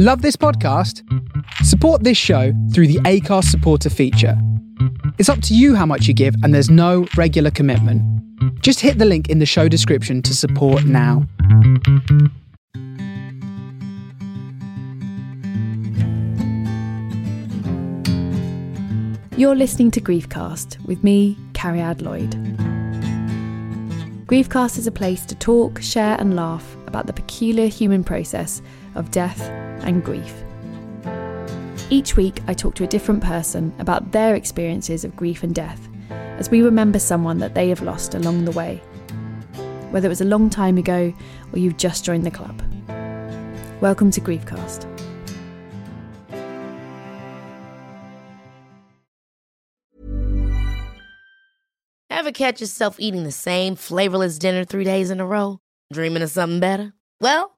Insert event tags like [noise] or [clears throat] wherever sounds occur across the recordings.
Love this podcast? Support this show through the Acast supporter feature. It's up to you how much you give, and there's no regular commitment. Just hit the link in the show description to support now. You're listening to Griefcast with me, Cariad Lloyd. Griefcast is a place to talk, share, and laugh about the peculiar human process of death and grief. Each week, I talk to a different person about their experiences of grief and death as we remember someone that they have lost along the way, whether it was a long time ago or you've just joined the club. Welcome to Griefcast. Ever catch yourself eating the same flavorless dinner three days in a row? Dreaming of something better? Well,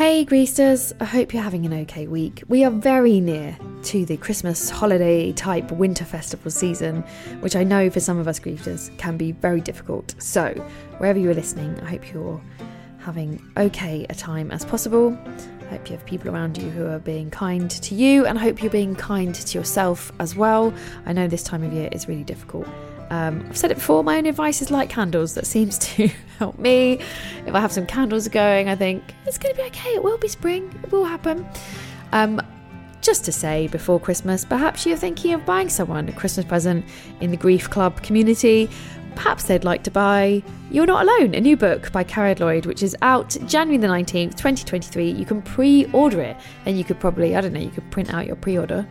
Hey Greasters, I hope you're having an okay week. We are very near to the Christmas holiday type winter festival season, which I know for some of us griefers can be very difficult. So, wherever you are listening, I hope you're having okay a time as possible. I hope you have people around you who are being kind to you, and I hope you're being kind to yourself as well. I know this time of year is really difficult. Um, I've said it before, my own advice is light candles. That seems [laughs] to help me. If I have some candles going, I think it's going to be okay. It will be spring. It will happen. Um, just to say before Christmas, perhaps you're thinking of buying someone a Christmas present in the Grief Club community. Perhaps they'd like to buy You're Not Alone, a new book by Cariad Lloyd, which is out January the 19th, 2023. You can pre order it, and you could probably, I don't know, you could print out your pre order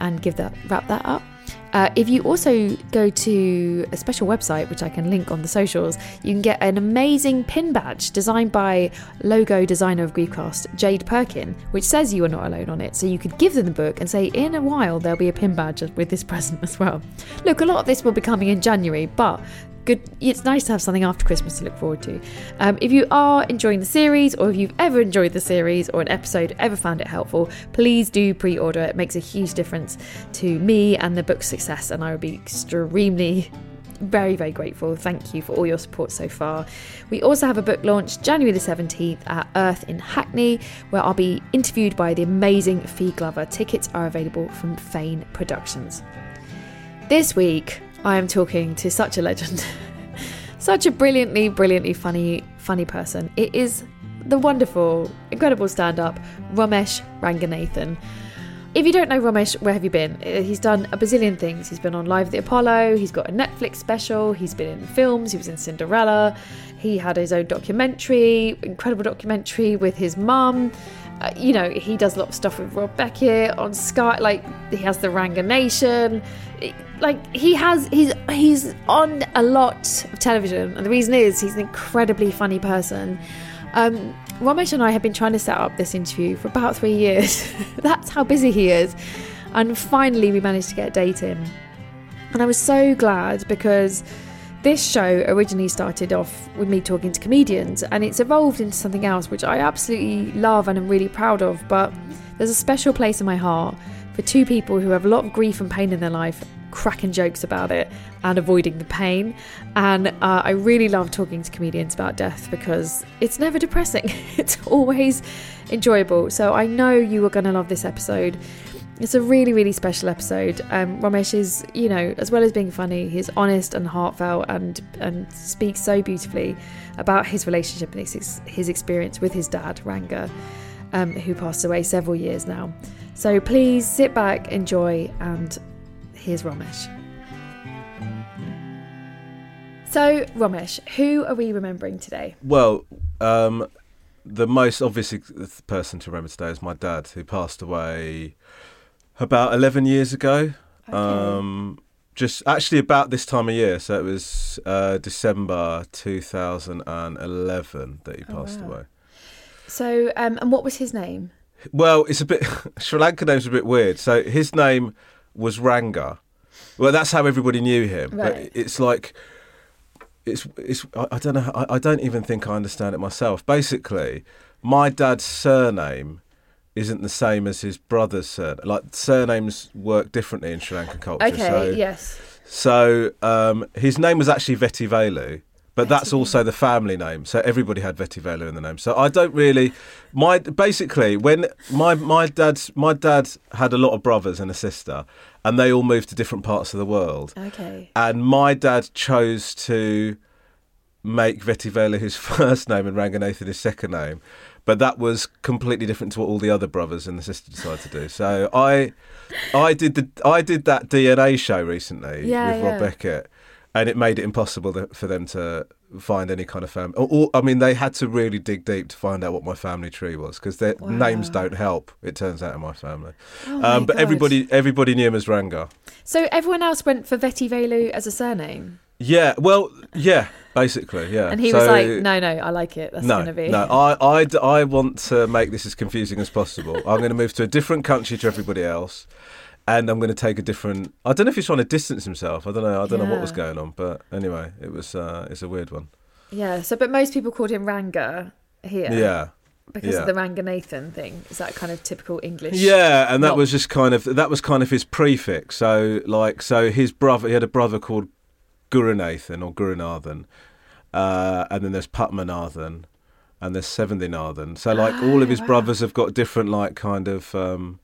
and give that, wrap that up. Uh, if you also go to a special website, which I can link on the socials, you can get an amazing pin badge designed by logo designer of Griefcast, Jade Perkin, which says you are not alone on it. So you could give them the book and say, in a while, there'll be a pin badge with this [laughs] present as well. Look, a lot of this will be coming in January, but good it's nice to have something after christmas to look forward to um, if you are enjoying the series or if you've ever enjoyed the series or an episode ever found it helpful please do pre-order it makes a huge difference to me and the book's success and i would be extremely very, very grateful. Thank you for all your support so far. We also have a book launch January the 17th at Earth in Hackney, where I'll be interviewed by the amazing Fi Glover. Tickets are available from Fane Productions. This week, I am talking to such a legend, [laughs] such a brilliantly, brilliantly funny, funny person. It is the wonderful, incredible stand up, Romesh Ranganathan. If you don't know Romesh, where have you been? Uh, He's done a bazillion things. He's been on Live at the Apollo, he's got a Netflix special, he's been in films, he was in Cinderella, he had his own documentary, incredible documentary with his mum. Uh, you know, he does a lot of stuff with Rob Beckett on Sky. Like he has the Ranganation. Like he has, he's he's on a lot of television, and the reason is he's an incredibly funny person. Um, Romesh and I have been trying to set up this interview for about three years. [laughs] That's how busy he is, and finally we managed to get a date in. And I was so glad because this show originally started off with me talking to comedians and it's evolved into something else which I absolutely love and am really proud of. But there's a special place in my heart for two people who have a lot of grief and pain in their life, cracking jokes about it and avoiding the pain. And uh, I really love talking to comedians about death because it's never depressing, [laughs] it's always enjoyable. So I know you are going to love this episode. It's a really, really special episode. Um, Romesh is, you know, as well as being funny, he's honest and heartfelt and and speaks so beautifully about his relationship and his, his experience with his dad, Ranga, um, who passed away several years now. So please sit back, enjoy, and here's Romesh. So, Romesh, who are we remembering today? Well, um, the most obvious person to remember today is my dad, who passed away about 11 years ago. Um, just actually about this time of year. So it was uh, December 2011 that he Oh, passed wow. away. So, um, and what was his name? Well, it's a bit [laughs] Sri Lanka name's a bit weird. So his name was Ranga. Well, that's how everybody knew him. Right. But it's like it's it's I, I don't know. how- I, I don't even think I understand it myself. Basically, my dad's surname isn't the same as his brother's surname. Like surnames work differently in Sri Lankan culture. Okay, so, yes. So um, his name was actually Vetivelu, but that's also the family name. So everybody had Vetivelu in the name. So I don't really my basically when my my dad's my dad had a lot of brothers and a sister, and they all moved to different parts of the world. Okay. And my dad chose to make Vetivelu his [laughs] first name and Ranganathan his second name. But that was completely different to what all the other brothers and the sister decided to do. So I, I did the I did that DNA show recently Yeah, with Rob yeah. Beckett, and it made it impossible for them to find any kind of family. Or, or, I mean, they had to really dig deep to find out what my family tree was because their names don't help. It turns out in my family, Oh my um, but God. everybody everybody knew him as Ranga. So everyone else went for Vetivelu as a surname, Yeah, well, yeah, basically, yeah. and he was like, "No, no, I like it. That's no, going to be." no. I, I, I want to make this as confusing as possible. I'm going to move to a different country to everybody else, and I'm going to take a different. I don't know if he's trying to distance himself. I don't know. I don't know what was going on, but anyway, it was. Uh, it's a weird one. Yeah. So, but most people called him Ranga here. Yeah. Because yeah. of the Ranganathan thing. Is that kind of typical English? Yeah, and that Not- was just kind of that was kind of his prefix. So like so his brother he had a brother called Gurunathan or Gurunathan. Uh, and then there's Patmanathan and there's Sevendinathan. So like all of his Ah, wow. brothers have got different like kind of um,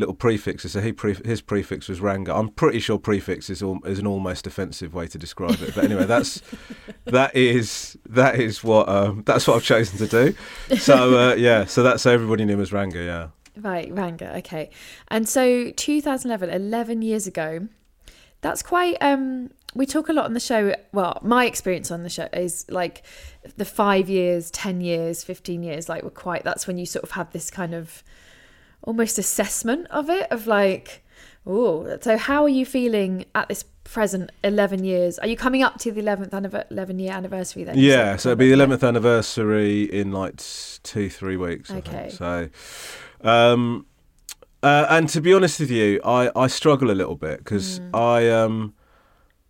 little prefixes. So he pre- his prefix was Ranga. I'm pretty sure prefix is al- is an almost offensive way to describe it. But anyway, that's [laughs] that is that is what um, that's what I've chosen to do. So uh, yeah, so that's so everybody knew him as Ranga. Yeah. Right, Ranga. Okay. And so 2011, 11 years ago, that's quite. um We talk a lot on the show. Well, my experience on the show is like the five years, 10 years, 15 years, like we're quite. That's when you sort of have this kind of almost assessment of it, of like, oh, so how are you feeling at this present 11 years? Are you coming up to the 11th anniver- 11 year anniversary then? Yeah, so it'll be the 11th anniversary in like two, three weeks. Okay. So, um, uh, and to be honest with you, I, I struggle a little bit because Mm. I um,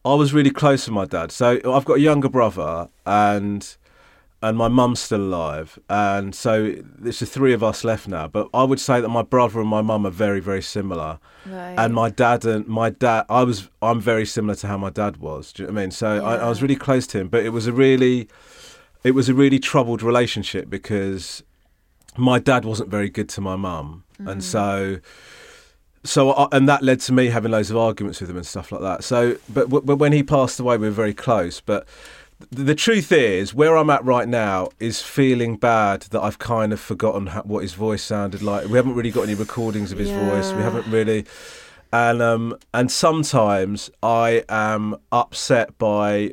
I was really close to my dad. So I've got a younger brother and and my mum's still alive, and so it's the three of us left now. But I would say that my brother and my mum are very, very similar. Right. and my dad and my dad i was i'm very similar to how my dad was do you know what i mean? So I, I was really close to him but it was a really it was a really troubled relationship because my dad wasn't very good to my mum. And mm-hmm. so so I, and that led to me having loads of arguments with him and stuff like that. So but, w- but when he passed away we were very close but the, truth is where i'm at right now is feeling bad that i've kind of forgotten how, what his voice sounded like we haven't really got any recordings of his voice we haven't really and um and sometimes i am upset by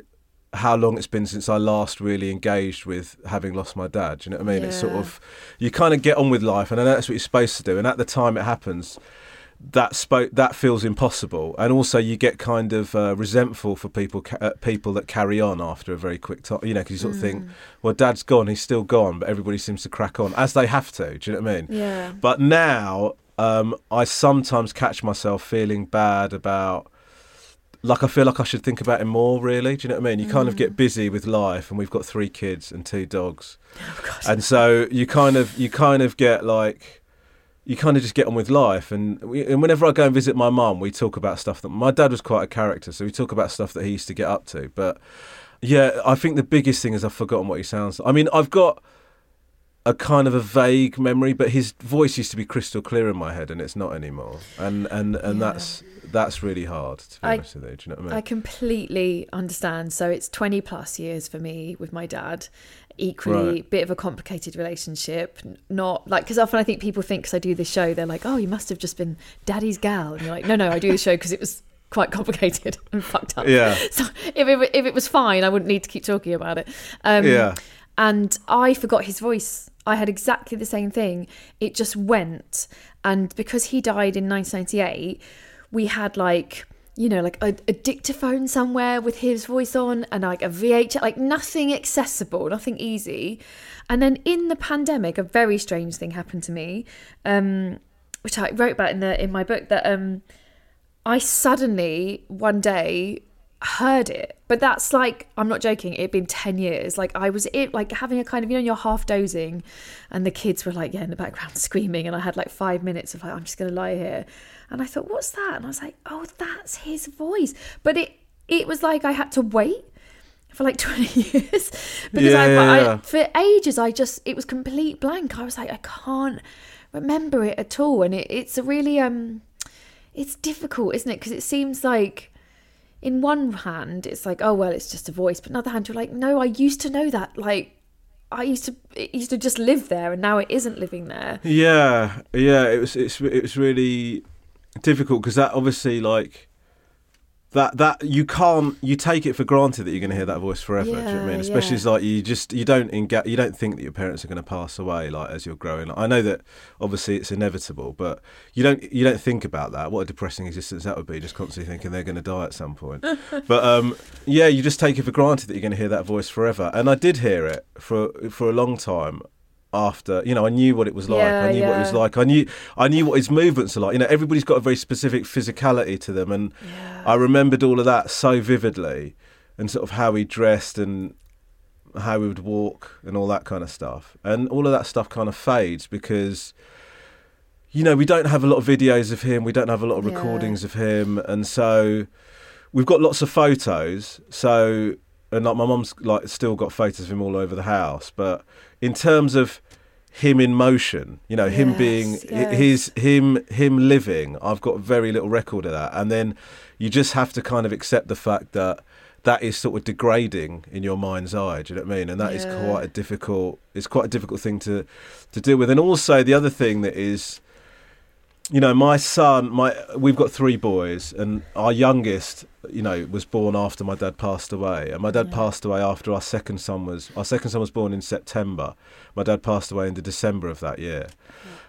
how long it's been since I last really engaged with having lost my dad. Do you know what I mean? It's sort of you kind of get on with life, and I know that's what you're supposed to do. And at the time it happens, that spoke that feels impossible, and also you get kind of uh, resentful for people ca- uh, people that carry on after a very quick time. You know, because you sort of think, well, dad's gone, he's still gone, but everybody seems to crack on as they have to. Do you know what I mean? yeah. But now um, I sometimes catch myself feeling bad about. Like I feel like I should think about him more. Really, do you know what I mean? You kind of get busy with life, and we've got three kids and two dogs, [laughs] and so you kind of you kind of get like you kind of just get on with life. And, we, and whenever I go and visit my mum, we talk about stuff that my dad was quite a character, so we talk about stuff that he used to get up to. But yeah, I think the biggest thing is I've forgotten what he sounds. like. I mean, I've got a kind of a vague memory, but his voice used to be crystal clear in my head, and it's not anymore. And and and Yeah. that's that's really hard to be I- honest with you. Do you know what I mean? I completely understand. So it's 20 plus years for me with my dad. Equally, Right. bit of a complicated relationship. Not like, because often I think people think, because I do this show, they're like, oh, you must have just been daddy's gal. And you're like, no, no, I do the show because it was quite complicated [laughs] and fucked up. Yeah. [laughs] So if it, if it was fine, I wouldn't need to keep talking about it. Um, Yeah. And I forgot his voice. I had exactly the same thing. It just went. And because he died in 1998, we had like you know, like a, a dictaphone somewhere with his voice on and like a VH, like nothing accessible, nothing easy. And then in the pandemic, a very strange thing happened to me, um, which I wrote about in the in my book that um, I suddenly one day heard it. But that's like i'm not joking it'd been 10 years. Like i was it like having a kind of you know you're half dozing and the kids were like yeah in the background [laughs] screaming and i had like five minutes of like i'm just gonna lie here and i thought what's that? And i was like oh that's his voice. But it it was like i had to wait for like [laughs] 20 years because Yeah, I, yeah, I for ages i just it was complete blank. I was like i can't remember it at all. And it, it's a really um it's difficult isn't it? Because it seems like in one hand it's like oh well it's just a voice. But another hand you're like no i used to know that like i used to it used to just live there and now it isn't living there. Yeah, yeah. It was it's it was really difficult because that obviously like that that you can't you take it for granted that you're going to hear that voice forever. do you know what I mean? Especially yeah. as like you just you don't enga- you don't think that your parents are going to pass away like as you're growing. I know that obviously it's inevitable, but you don't you don't think about that. What a depressing existence that would be, just constantly thinking they're going to die at some point. [laughs] but um, yeah, you just take it for granted that you're going to hear that voice forever. And I did hear it for for a long time after you know I knew what it was like. Yeah, I knew what it was like. I knew I knew what his movements are like. You know everybody's got a very specific physicality to them and I remembered all of that so vividly and sort of how he dressed and how he would walk and all that kind of stuff. And all of that stuff kind of fades because you know we don't have a lot of videos of him. We don't have a lot of Yeah. recordings of him. And so we've got lots of photos. So and like my mum's like still got photos of him all over the house but in terms of him in motion you know him being yes. his him him living i've got very little record of that and then you just have to kind of accept the fact that that is sort of degrading in your mind's eye do you know what i mean and that is Yeah. quite a difficult it's quite a difficult thing to to deal with and also the other thing that is you know my son my we've got three boys and our youngest you know was born after my dad passed away. And my dad passed away after our second son was our second son was born in september. My dad passed away in the december of that year.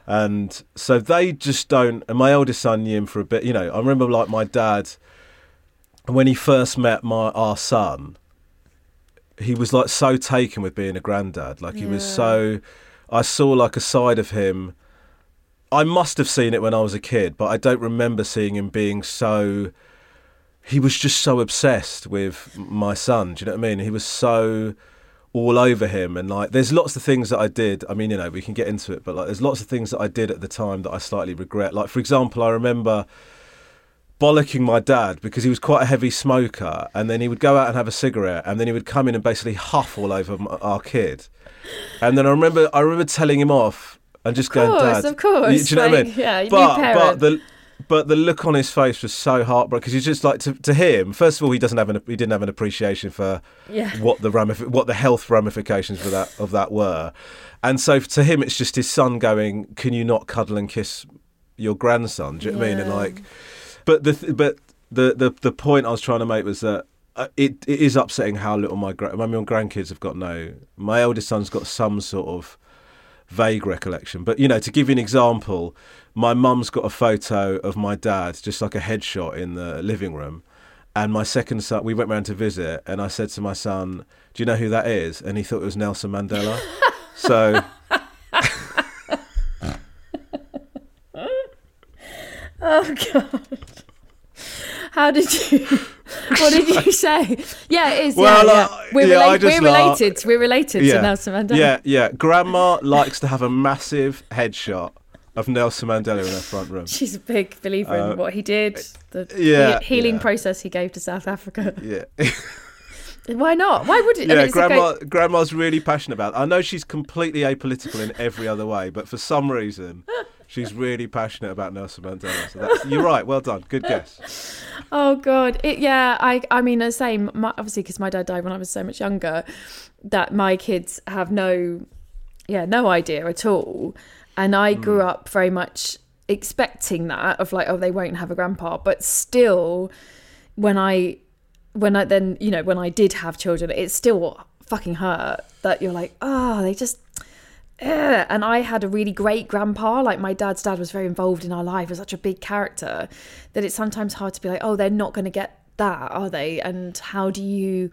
And so they just don't and my eldest son knew him for a bit you know i remember like my dad when he first met my our son he was like so taken with being a granddad. Like he was so i saw like a side of him I must have seen it when I was a kid, but I don't remember seeing him being so. He was just so obsessed with my son. Do you know what I mean? He was so all over him, and like, there's lots of things that I did. I mean, you know, we can get into it, but like, there's lots of things that I did at the time that I slightly regret. Like, for example, I remember bollocking my dad because he was quite a heavy smoker, and then he would go out and have a cigarette, and then he would come in and basically huff all over m- our kid. And then I remember, I remember telling him off and just going, course, "Dad, of course, You- do you know what I mean? yeah, but but the but the look on his face was so heartbroken because he's just like to, to him. First of all, he doesn't have an he didn't have an appreciation for Yeah. what the ramif- what the health ramifications for that of that were, and so to him it's just his son going, "Can you not cuddle and kiss your grandson?" Do you know what I mean? And like, but the but the, the the point I was trying to make was that. Uh, it it is upsetting how little my gra- my own grandkids have got no. My eldest son's got some sort of vague recollection. But you know, to give you an example, my mum's got a photo of my dad, just like a headshot in the living room. And my second son, we went round to visit, and I said to my son, "Do you know who that is?" And he thought it was Nelson Mandela. so [laughs] Oh god. How did you? [laughs] What did you say? Yeah, it is. Well, yeah, uh, yeah. We're, yeah, rela- we're related. We're related to Nelson Mandela. Yeah, yeah. Grandma likes to have a massive headshot of Nelson Mandela in her front room. She's a big believer Uh, in what he did, the yeah, healing yeah. process he gave to South Africa. Yeah. [laughs] Why not? Why would it? Yeah, it's a great- grandma. Grandma's really passionate about. It. I know she's completely apolitical in every other way, but for some reason, [laughs] she's really passionate about Nelson Mandela. So that's, you're right. Well done. Good guess. Oh god, it, yeah. I I mean the same. My, obviously, because my dad died when I was so much younger, that my kids have no, yeah, no idea at all. And I hmm. grew up very much expecting that of like, oh, they won't have a grandpa. But still, when I, when I then you know when I did have children, it still fucking hurt that you're like, oh, they just. And I had a really great grandpa. Like my dad's dad was very involved in our life, was such a big character that it's sometimes hard to be like, oh, they're not going to get that, are they? And how do you,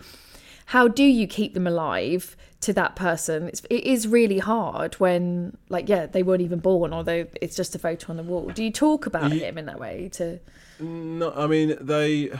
how do you keep them alive to that person? It's, it is really hard when, like, yeah, they weren't even born, although it's just a photo on the wall. Do you talk about Ye- him in that way? To No, I mean they.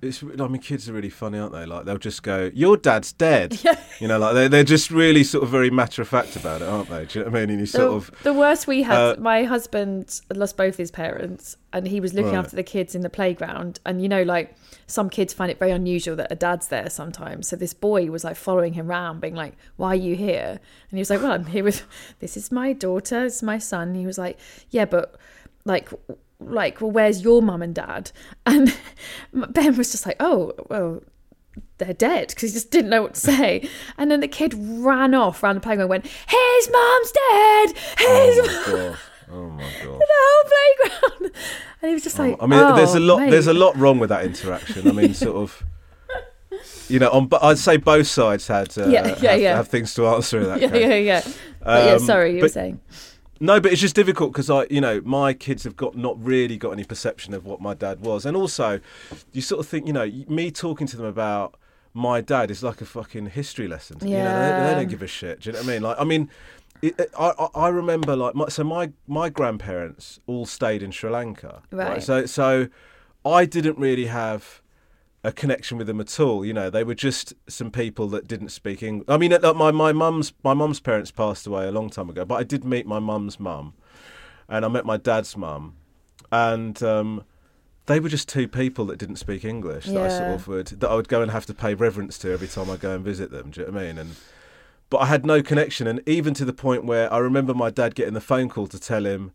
It's. I mean, kids are really funny, aren't they? Like they'll just go, "Your dad's dead." [laughs] You know, like they're, they're just really sort of very matter of fact about it, aren't they? Do you know what I mean? And you the, sort of. the worst we had uh, my husband lost both his parents and he was looking Right. after the kids in the playground and you know like some kids find it very unusual that a dad's there sometimes so this boy was like following him around being like why are you here and he was like well i'm here with this is my daughter it's my son he was like yeah but like like well where's your mum and dad [laughs] and ben was just like oh well they're dead because he just didn't know what to [laughs] say. And then the kid ran off around the playground and went, His mum's dead! His Oh mum. my god! [laughs] Oh my god! The whole playground. And he was just like, I mean, there's a "Oh, lot. mate." There's a lot wrong with that interaction. I mean, sort of. You know, on but I'd say both sides had uh, Yeah, yeah, have, yeah. have things to answer in that Yeah, yeah, yeah. But yeah, Um, sorry, you were saying. No, but it's just difficult because I, you know, my kids have got not really got any perception of what my dad was, and also, you sort of think, you know, me talking to them about my dad is like a fucking history lesson. You know, they, Yeah. they don't give a shit. Do you know what I mean? Like, I mean, it, it- I, I I remember like my, so my my grandparents all stayed in Sri Lanka. Right. So so, I didn't really have a connection with them at all. You know, they were just some people that didn't speak English. I mean, my my mum's my mum's parents passed away a long time ago, but I did meet my mum's mum, and I met my dad's mum, and um, they were just two people that didn't speak English. That I sort of would that I would go and have to pay reverence to every time I go and visit them. Do you know what I mean? And but I had no connection, and even to the point where I remember my dad getting the phone call to tell him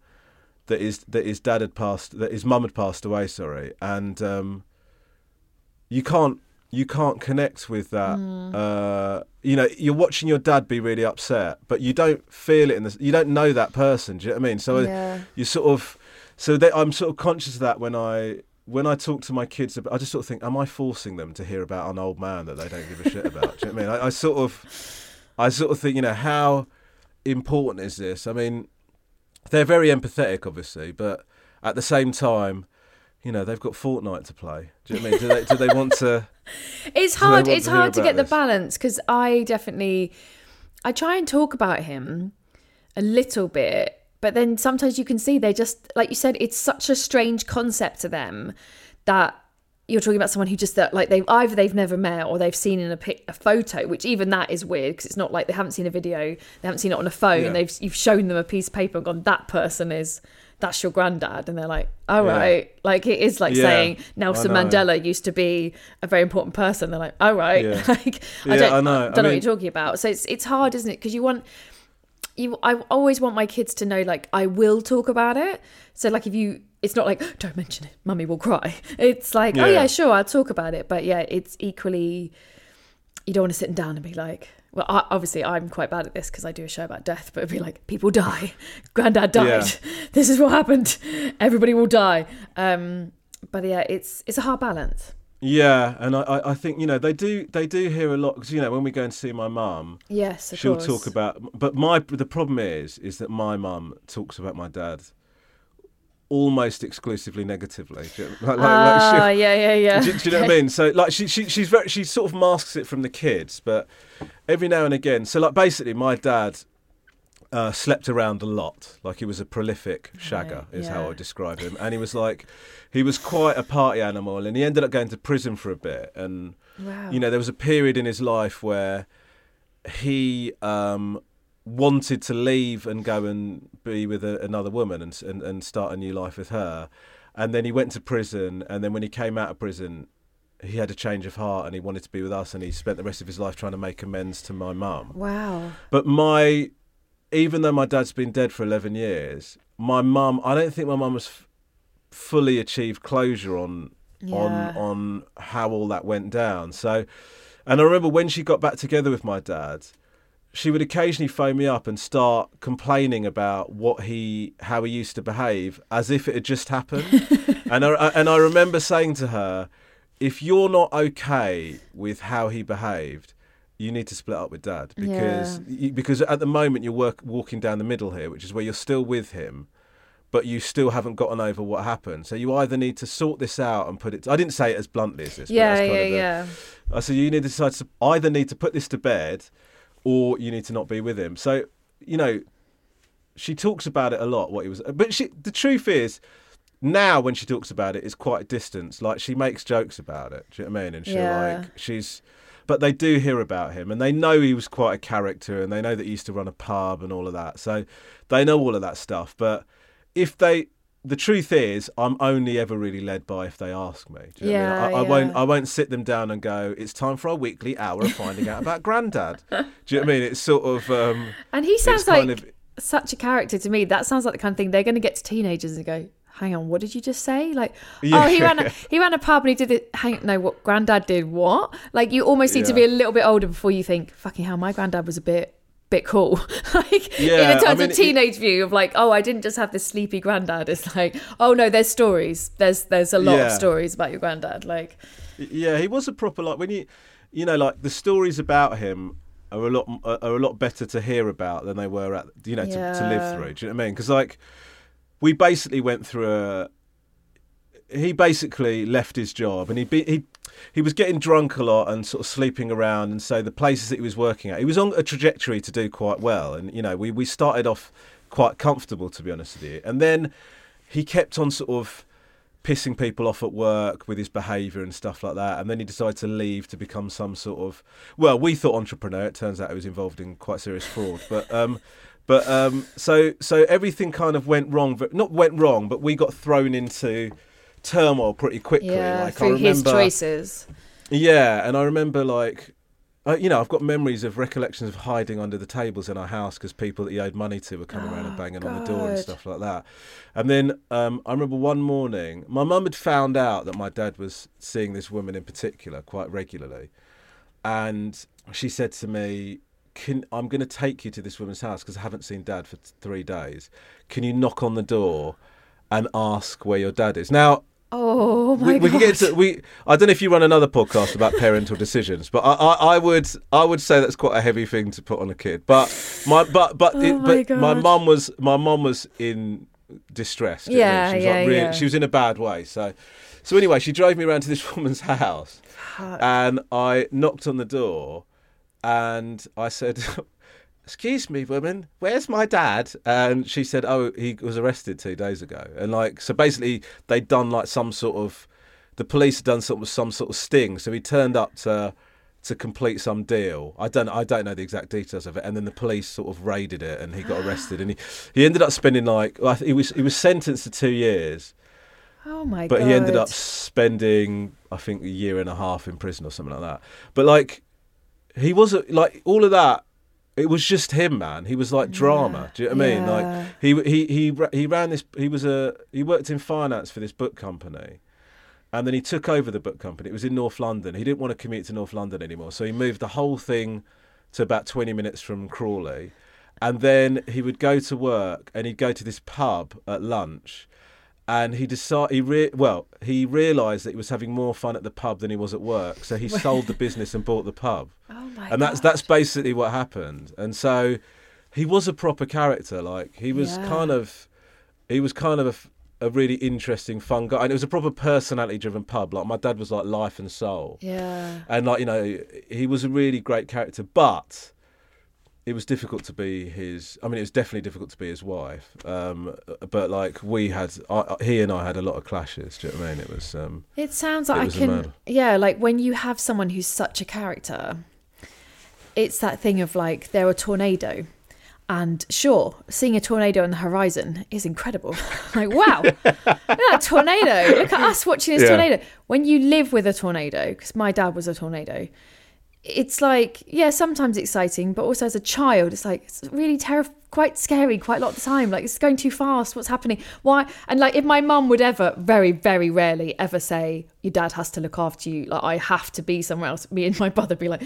that his that his dad had passed, that his mum had passed away. Sorry, and um, you can't you can't connect with that. Hmm. Uh, you know, you're watching your dad be really upset, but you don't feel it in the. You don't know that person. Do you know what I mean? So Yeah. you sort of. So they, I'm sort of conscious of that when I when I talk to my kids. About, I just sort of think, am I forcing them to hear about an old man that they don't give a shit about? Do you know what I mean? I, I sort of, I sort of think, you know, how important is this? I mean, they're very empathetic, obviously, but at the same time, you know, they've got Fortnite to play. Do you know what I mean? Do they, do they want to? [laughs] It's hard. It's to hard to get the balance because I definitely, I try and talk about him a little bit, but then sometimes you can see they just, like you said, it's such a strange concept to them that you're talking about someone who just like they've either they've never met or they've seen in a, pic, a photo, which even that is weird because it's not like they haven't seen a video, they haven't seen it on a phone. Yeah. They've you've shown them a piece of paper and gone, that person is. That's your granddad, and they're like, "All Yeah. right." Like it is like Yeah, saying Nelson Mandela used to be a very important person. They're like, "All right." Yeah. [laughs] like I don't, I I know. I don't know what you're talking about. So it's it's hard, isn't it? Because you want you I always want my kids to know like I will talk about it. So like if you it's not like oh, don't mention it, mummy will cry. [laughs] It's like, oh yeah, sure, I'll talk about it. But yeah, it's equally you don't want to sit down and be like well, I, obviously, I'm quite bad at this because I do a show about death, but it'd be like, people die. [laughs] Granddad died. Yeah. [laughs] This is what happened. [laughs] Everybody will die. Um, but yeah, it's it's a hard balance. Yeah, and I, I think you know they do they do hear a lot because you know when we go and see my mum, Yes, of she'll course. talk about. But my the problem is is that my mum talks about my dad almost exclusively negatively. You- Like, like, like Ah, she- yeah, yeah, yeah. do, do you know what I mean? So like she, she she's very she sort of masks it from the kids, but every now and again. So like basically, my dad uh, slept around a lot. Like he was a prolific shagger, Right, is how. I describe him. And he was like, he was quite a party animal, and he ended up going to prison for a bit. And Wow. you know, there was a period in his life where he um, wanted to leave and go and be with a, another woman and, and and start a new life with her. And then he went to prison, and then when he came out of prison, he had a change of heart and he wanted to be with us, and he spent the rest of his life trying to make amends to my mum. Wow. But my, even though my dad's been dead for 11 years, my mum, I don't think my mum has f- fully achieved closure on Yeah. on on how all that went down. So, and I remember when she got back together with my dad, she would occasionally phone me up and start complaining about what he how he used to behave as if it had just happened. [laughs] and I and I remember saying to her, if you're not okay with how he behaved, you need to split up with dad because you, because at the moment you're work, walking down the middle here, which is where you're still with him, but you still haven't gotten over what happened. So you either need to sort this out and put it. To, I didn't say it as bluntly as this. but Yeah, that's kind yeah, of the- yeah. I said you need to decide to either need to put this to bed, or you need to not be with him. So you know, she talks about it a lot. What he was, but she the truth is. Now, when she talks about it, it's quite a distance. Like she makes jokes about it. Do you know what I mean? And she Yeah. like she's, but they do hear about him, and they know he was quite a character, and they know that he used to run a pub and all of that. So they know all of that stuff. But if they, the truth is, I'm only ever really led by if they ask me. Do you know what I, mean? Yeah, I, I won't. I won't sit them down and go. It's time for our weekly hour of finding out about Grandad. Do you know what I mean? It's sort of. Um, And he sounds like of- such a character to me. That sounds like the kind of thing they're going to get to teenagers and go, "Hang on, what did you just say?" Like, Yeah. "Oh, he ran a, [laughs] he ran a pub and he did it." Hang no, what granddad did? What? Like, you almost need to be a little bit older before you think, "Fucking hell, my granddad was a bit." Bit cool, [laughs] like Yeah, in terms I mean, of it- teenage view of like, oh, I didn't just have this sleepy granddad. It's like, oh no, there's stories. There's there's a lot Yeah. of stories about your granddad. Like, Yeah, he was a proper like when you, you know, like the stories about him are a lot are a lot better to hear about than they were at you know to, to live through. Do you know what I mean? Because like we basically went through a. He basically left his job and he be, he he was getting drunk a lot and sort of sleeping around and so the places that he was working at he was on a trajectory to do quite well and you know we we started off quite comfortable to be honest with you and then he kept on sort of pissing people off at work with his behaviour and stuff like that. And then he decided to leave to become some sort of well, we thought entrepreneur. It turns out he was involved in quite serious fraud. But um, but um, so so everything kind of went wrong. Not went wrong, but we got thrown into turmoil pretty quickly. yeah, like I through his choices. yeah, and I remember like. Uh, you know, I've got memories of recollections of hiding under the tables in our house because people that he owed money to were coming around and Oh, banging on the door and stuff like that. And then um, I remember one morning, my mum had found out that my dad was seeing this woman in particular quite regularly, and she said to me, Can, "I'm going to take you to this woman's house because I haven't seen dad for t- three days. Can you knock on the door and ask where your dad is?" Now Oh my we, we god! can get into we. I don't know if you run another podcast about parental decisions, but I, I, I would I would say that's quite a heavy thing to put on a kid. But my but but Oh it, my but my mum was my mum was in distress. do you know what I mean? Yeah, she was yeah, like really, yeah. She was in a bad way. So so anyway, she drove me around to this [laughs] woman's house, and I knocked on the door, and I said. Excuse me, woman. Where's my dad? And she said, "Oh, he was arrested two days ago." And like, so basically, they'd done like some sort of, the police had done sort of some sort of sting. So he turned up to to complete some deal. I don't, I don't know the exact details of it. And then the police sort of raided it, and he got [gasps] arrested. And he, he ended up spending like, well, he was he was sentenced to two years, oh my god. but god! he ended up spending, I think, a year and a half in prison or something like that. But like, he wasn't like all of that. It was just him, man. He was like drama. Do you know what I mean? Yeah. Like he he he he ran this. He was a he worked in finance for this book company, and then he took over the book company. It was in North London. He didn't want to commute to North London anymore, so he moved the whole thing to about twenty minutes from Crawley, and then he would go to work and he'd go to this pub at lunch and he decided he re- well he realized that he was having more fun at the pub than he was at work. So he [laughs] sold the business and bought the pub. Oh my and that's God. that's basically what happened. And so he was a proper character. Like he was Yeah. kind of he was kind of a really interesting fun guy. And it was a proper personality driven pub. Like my dad was like life and soul. Yeah. and like you know he was a really great character. But it was difficult to be his i mean it was definitely difficult to be his wife um but like we had I, he and i had a lot of clashes do you know what i mean it was um It sounds It like I was a can. Yeah, like when you have someone who's such a character, it's that thing of like they're a tornado. And sure, seeing a tornado on the horizon is incredible. [laughs] like, wow, look at that tornado. Look at us watching this Yeah. tornado. When you live with a tornado, because my dad was a tornado, it's like, yeah, sometimes exciting, but also as a child, it's like, it's really terrifying, quite scary quite a lot of the time. Like, it's going too fast. What's happening? Why? And like, if my mum would ever, very, very rarely ever say, your dad has to look after you, like, I have to be somewhere else, me and my brother be like,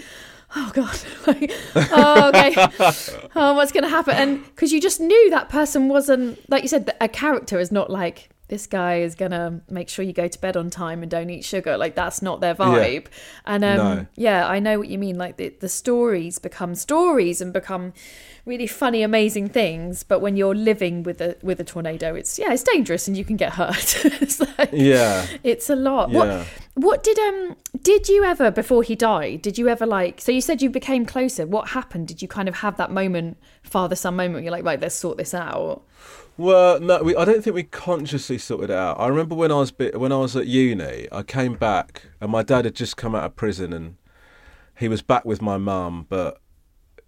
oh God, [laughs] like, oh, okay. [laughs] oh, what's going to happen? And because you just knew that person wasn't, like you said, a character is not like, this guy is gonna make sure you go to bed on time and don't eat sugar. Like that's not their vibe. And um, No. yeah, I know what you mean. Like the, the stories become stories and become really funny, amazing things. But when you're living with a with a tornado, it's yeah, it's dangerous and you can get hurt. [laughs] it's like, Yeah. it's a lot. Yeah. What what did um did you ever before he died? Did you ever like? So you said you became closer. What happened? Did you kind of have that moment, father son moment? Where you're like, right, let's sort this out. Well, no, we, I don't think we consciously sorted it out. I remember when I was bit, when I was at uni, I came back and my dad had just come out of prison and he was back with my mum, but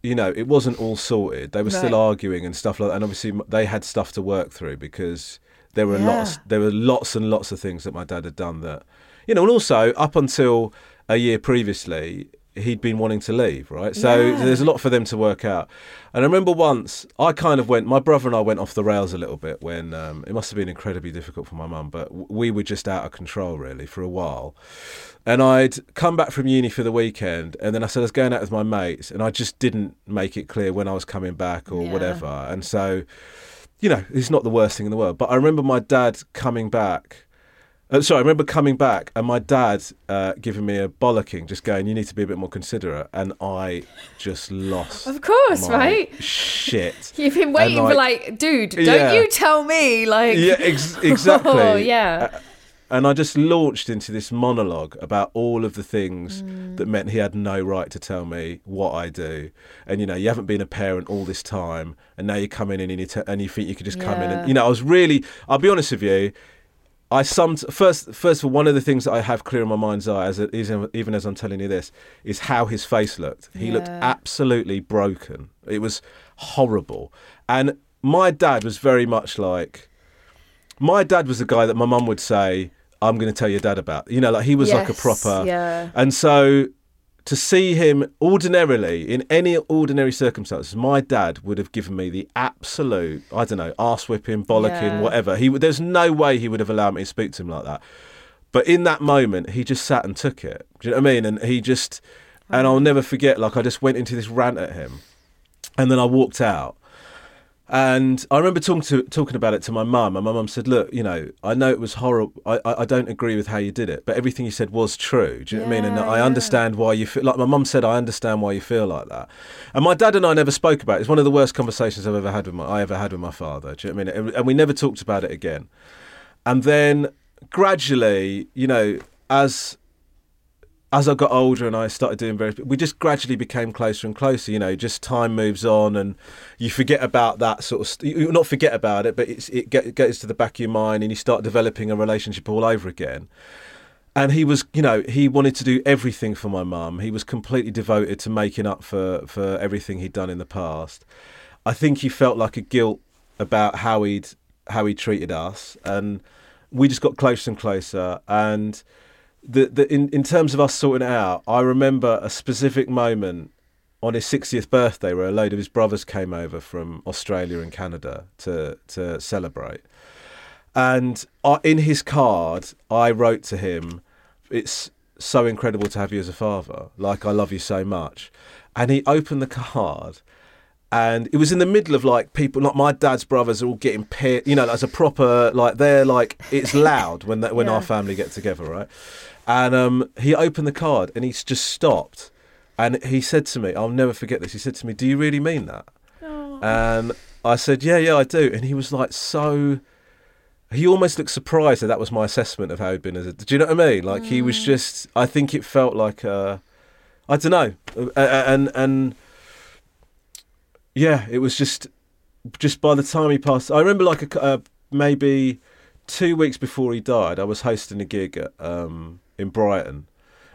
you know it wasn't all sorted. They were still arguing and stuff like that, and obviously they had stuff to work through because there were lots there were lots and lots of things that my dad had done that you know, and also up until a year previously. He'd been wanting to leave, right? So Yeah. there's a lot for them to work out. And I remember once I kind of went, my brother and I went off the rails a little bit when um, it must have been incredibly difficult for my mum, but we were just out of control really for a while. And I'd come back from uni for the weekend, and then I said I was going out with my mates, and I just didn't make it clear when I was coming back or Yeah. whatever. And so, you know, it's not the worst thing in the world. But I remember my dad coming back. Uh, sorry, I remember coming back and my dad uh, giving me a bollocking, just going, "You need to be a bit more considerate," and I just lost. Of course, right? Shit. [laughs] You've been waiting for like- like, dude, don't Yeah. you tell me, like, yeah, ex- [laughs] exactly. Oh, yeah. Uh, and I just launched into this monologue about all of the things Mm. that meant he had no right to tell me what I do. And you know, you haven't been a parent all this time, and now you're coming in and you t- and you think you could just come in and you know, I was really. I'll be honest with you. I some first first of all, one of the things that I have clear in my mind's eye, as it is, even as I'm telling you this, is how his face looked. He looked absolutely broken. It was horrible, and my dad was very much like my dad was the guy that my mum would say, "I'm going to tell your dad about." You know, like he was like a proper. yeah. And so to see him ordinarily in any ordinary circumstances, my dad would have given me the absolute, I don't know ass whipping, bollocking, Yeah. whatever. He there's no way he would have allowed me to speak to him like that. But in that moment, he just sat and took it. Do you know what I mean? And he just, and I'll mm. never forget. Like I just went into this rant at him, and then I walked out. And I remember talking to talking about it to my mum, and my mum said, "Look, you know, I know it was horrible. I, I, I don't agree with how you did it, but everything you said was true. Do you know what I mean? And I yeah. understand why you feel like my mum said. I understand why you feel like that. And my dad and I never spoke about it. It's one of the worst conversations I've ever had with my I ever had with my father. Do you know what I mean? And we never talked about it again. And then gradually, you know, as as I got older and I started doing various, we just gradually became closer and closer. You know, just time moves on, and you forget about that sort of. St- you not forget about it, but it's, it get, gets to the back of your mind, and you start developing a relationship all over again. And he was, you know, he wanted to do everything for my mum. He was completely devoted to making up for for everything he'd done in the past. I think he felt like a guilt about how he'd how he treated us, and we just got closer and closer. And the, the in, in terms of us sorting it out, I remember a specific moment on his 60th birthday where a load of his brothers came over from Australia and Canada to to celebrate. And I, in his card, I wrote to him, "It's so incredible to have you as a father. Like I love you so much." And he opened the card, and it was in the middle of like people, like my dad's brothers are all getting paired. You know, as a proper like they're like it's loud when that when Yeah. our family get together, right? And um, he opened the card and he's just stopped, and he said to me, "I'll never forget this." He said to me, "Do you really mean that?" And I said, "Yeah, yeah, I do." And he was like so. He almost looked surprised that that was my assessment of how he'd been as a. Do you know what I mean? Like he was just. I think it felt like. Uh, I don't know, and and. Yeah, it was just. Just by the time he passed, I remember like a, uh, maybe two weeks before he died, I was hosting a gig at, um, in Brighton,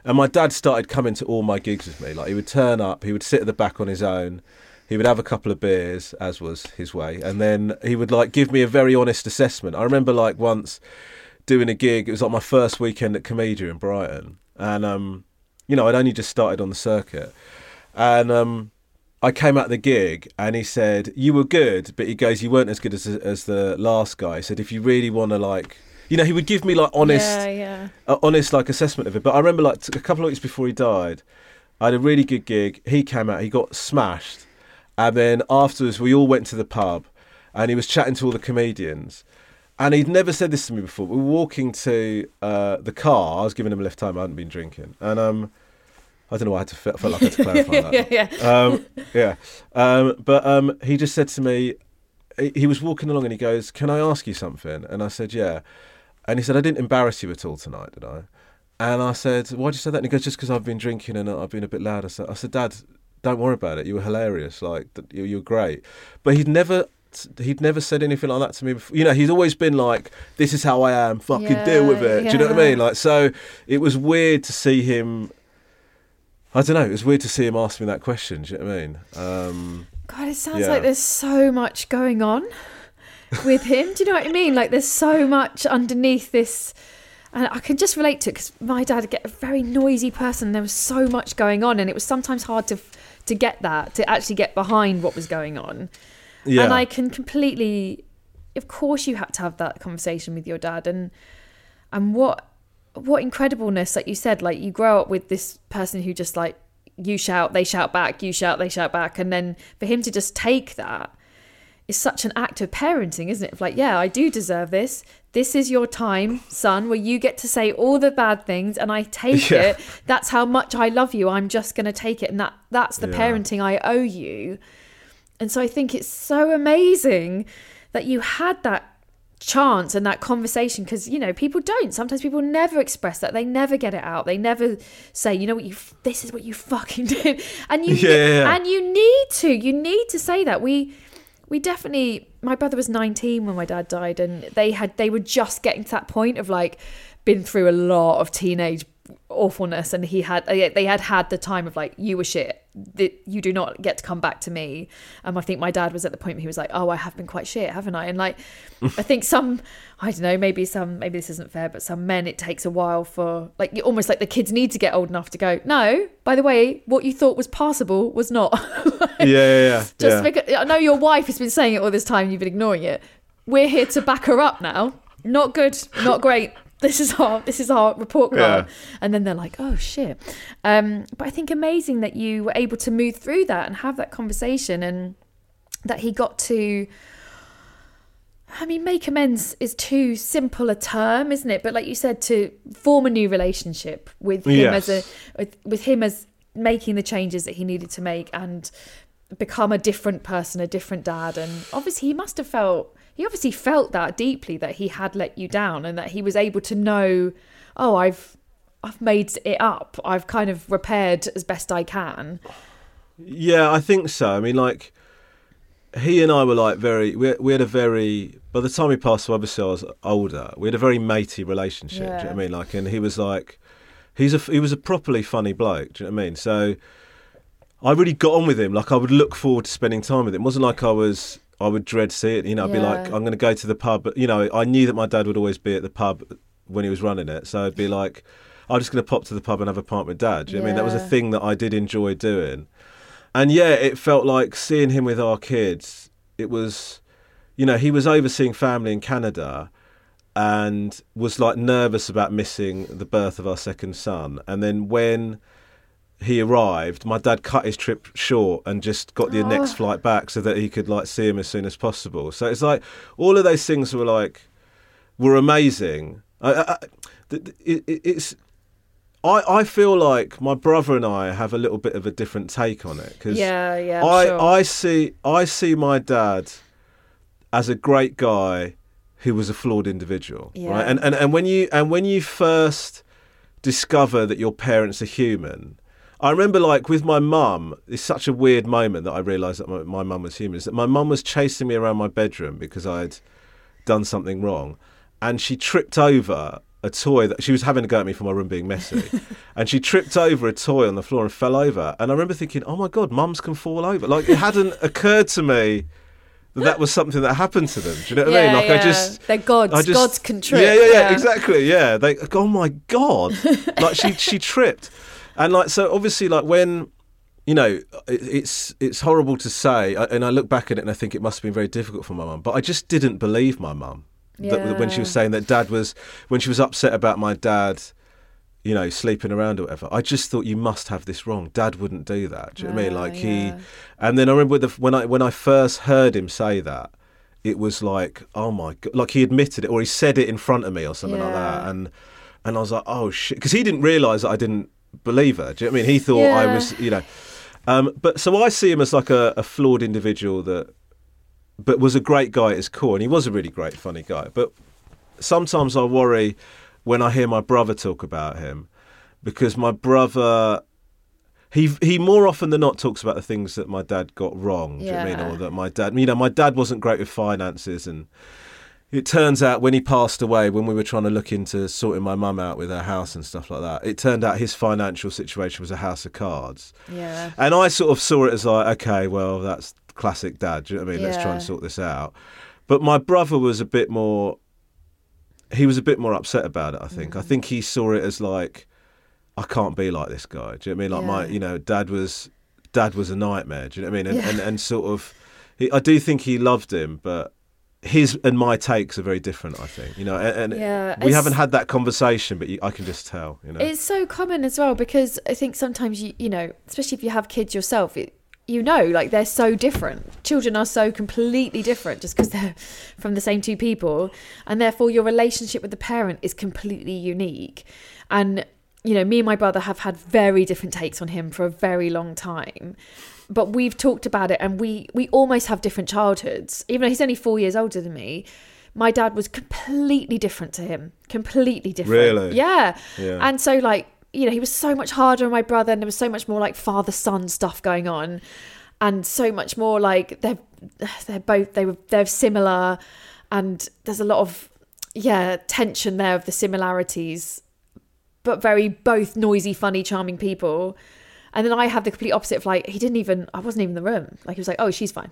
and my dad started coming to all my gigs with me. Like he would turn up, he would sit at the back on his own, he would have a couple of beers, as was his way, and then he would like give me a very honest assessment. I remember like once doing a gig. It was like my first weekend at Komedia in Brighton, and um, you know I'd only just started on the circuit, and um, I came out the gig and he said you were good, but he goes you weren't as good as as the last guy. He said if you really want to like. You know, he would give me like honest, Yeah, yeah. a honest like assessment of it. But I remember like t- a couple of weeks before he died, I had a really good gig. He came out, he got smashed, and then afterwards we all went to the pub, and he was chatting to all the comedians, And he'd never said this to me before. We were walking to uh, the car. I was giving him a lift home. I hadn't been drinking, and um, I don't know why I had to felt, felt like I had to clarify [laughs] that. yeah, yeah. Um, yeah. Um, but um, he just said to me, he was walking along and he goes, "Can I ask you something?" And I said, "Yeah." And he said, "I didn't embarrass you at all tonight, did I?" And I said, "Why'd you say that?" And he goes, "Just because I've been drinking and I've been a bit loud." I said, I said "Dad, don't worry about it. You were hilarious. Like you, you were great." But he'd never. He'd never said anything like that to me before. You know, he's always been like, "This is how I am. Fucking deal with Yeah, it." Do you know what I mean? Like, so it was weird to see him. I don't know. It was weird to see him ask me that question. Do you know what I mean? Um, God, it sounds Yeah. like there's so much going on with him. Do you know what I mean? Like there's so much underneath this. And I can just relate to it because my dad get a very noisy person. There was so much going on, and it was sometimes hard to to get that to actually get behind what was going on. yeah. And I can completely, of course, you had to have that conversation with your dad, and and what what incredibleness, like you said, like you grow up with this person who just like you shout, they shout back, you shout, they shout back, and then for him to just take that is such an act of parenting, isn't it? Of like, yeah, I do deserve this. This is your time, son, where you get to say all the bad things, and I take Yeah. it. That's how much I love you. I'm just going to take it, and that that's the Yeah. parenting I owe you. And so I think it's so amazing that you had that chance and that conversation because you know people don't sometimes people never express that they never get it out they never say you know what you f- this is what you fucking [laughs] did and you yeah. and you need to you need to say that we we definitely my brother was 19 when my dad died and they had they were just getting to that point of like been through a lot of teenage awfulness and he had they they had had the time of like you were shit that you do not get to come back to me um i think my dad was at the point where he was like oh i have been quite shit haven't i and like i think [laughs] some i don't know maybe some maybe this isn't fair but some men it takes a while for like you almost like the kids need to get old enough to go no by the way what you thought was passable was not [laughs] yeah, yeah, yeah. [laughs] just yeah. because I know your wife has been saying it all this time, and you've been ignoring it. We're here to back her up now. Not good, not great. This is our this is our report card. Yeah. And then they're like, oh shit. Um, but I think amazing that you were able to move through that and have that conversation, and that he got to. I mean, make amends is too simple a term, isn't it? But like you said, to form a new relationship with him Yes. as a with, with him as making the changes that he needed to make and become a different person, a different dad. And obviously, he must have felt he obviously felt that deeply that he had let you down, and that he was able to know, oh, I've I've made it up. I've kind of repaired as best I can. Yeah, I think so. I mean, like he and I were like very. We, we had a very. By the time he passed away, obviously I was older. We had a very matey relationship. Do you know what I mean? Like, and he was like, he's a he was a properly funny bloke. Do you know what I mean? So I really got on with him. Like, I would look forward to spending time with him. It wasn't like I was. I would dread see it. You know, I'd be like, I'm going to go to the pub. But, you know, I knew that my dad would always be at the pub when he was running it. So I'd be like, I'm just going to pop to the pub and have a pint with dad. Do you know what I mean? That was a Yeah. thing that I did enjoy doing. And yeah, it felt like seeing him with our kids. It was, you know, he was overseeing family in Canada and was like nervous about missing the birth of our second son. And then when he arrived, my dad cut his trip short and just got the next Oh. flight back so that he could like see him as soon as possible. So it's like all of those things were like were amazing. I, I, I- th- th- it, it, it's I, I feel like my brother and I have a little bit of a different take on it because Yeah, yeah, I sure. I see I see my dad as a great guy who was a flawed individual, Yeah. right? And, and and when you and when you first discover that your parents are human. I remember, like, with my mum, it's such a weird moment that I realised that my, my mum was human. Is that my mum was chasing me around my bedroom because I'd done something wrong, and she tripped over a toy that she was having to go at me for my room being messy, [laughs] and she tripped over a toy on the floor and fell over. And I remember thinking, "Oh my god, mums can fall over!" Like it hadn't [laughs] occurred to me that that was something that happened to them. Do you know what I mean? Like I just they're gods. I just, gods can trip. Yeah, yeah, yeah, exactly. Yeah, they. Oh my god! [laughs] like she, she tripped, and like so. Obviously, like when, you know, it, it's it's horrible to say, and I look back at it and I think it must have been very difficult for my mum. But I just didn't believe my mum that, that when she was saying that dad was when she was upset about my dad. You know, sleeping around or whatever. I just thought you must have this wrong. Dad wouldn't do that. Do you know what I mean? Ah, Like he, and then I remember the, when I when I first heard him say that, it was like, oh my god, like he admitted it or he said it in front of me or something like that, and and I was like, oh shit, because he didn't realise that I didn't believe her. Do you know what I mean? He thought I was, you know, um, but so I see him as like a, a flawed individual that, but was a great guy at his core, and he was a really great, funny guy. But sometimes I worry when I hear my brother talk about him, because my brother. He, he more often than not talks about the things that my dad got wrong. Do you know what I mean? Or that my dad, you know, my dad wasn't great with finances, and it turns out when he passed away, when we were trying to look into sorting my mum out with her house and stuff like that, it turned out his financial situation was a house of cards. Yeah. And I sort of saw it as like, okay, well, that's classic dad. Do you know what I mean? Yeah. Let's try and sort this out. But my brother was a bit more. He was a bit more upset about it. I think. Mm. I think he saw it as like, I can't be like this guy. Do you know what I mean? Like my, you know, dad was, dad was a nightmare. Do you know what I mean? And Yeah. and, and sort of, he, I do think he loved him, but his and my takes are very different. I think. You know, and, and Yeah, we haven't had that conversation, but you, I can just tell. You know. It's so common as well because I think sometimes you you know, especially if you have kids yourself, it, you know, like they're so different. Children are so completely different just because they're [laughs] from the same two people, and therefore your relationship with the parent is completely unique. And you know, me and my brother have had very different takes on him for a very long time. But we've talked about it and we we almost have different childhoods. Even though he's only 4 years older than me, my dad was completely different to him. Completely different. Really? Yeah. Yeah. And so like, you know, he was so much harder on my brother and there was so much more like father son stuff going on and so much more like they're they're both they were they're similar and there's a lot of yeah, tension there of the similarities but very both noisy, funny, charming people. And then I have the complete opposite of like he didn't even I wasn't even in the room. Like he was like, oh, she's fine.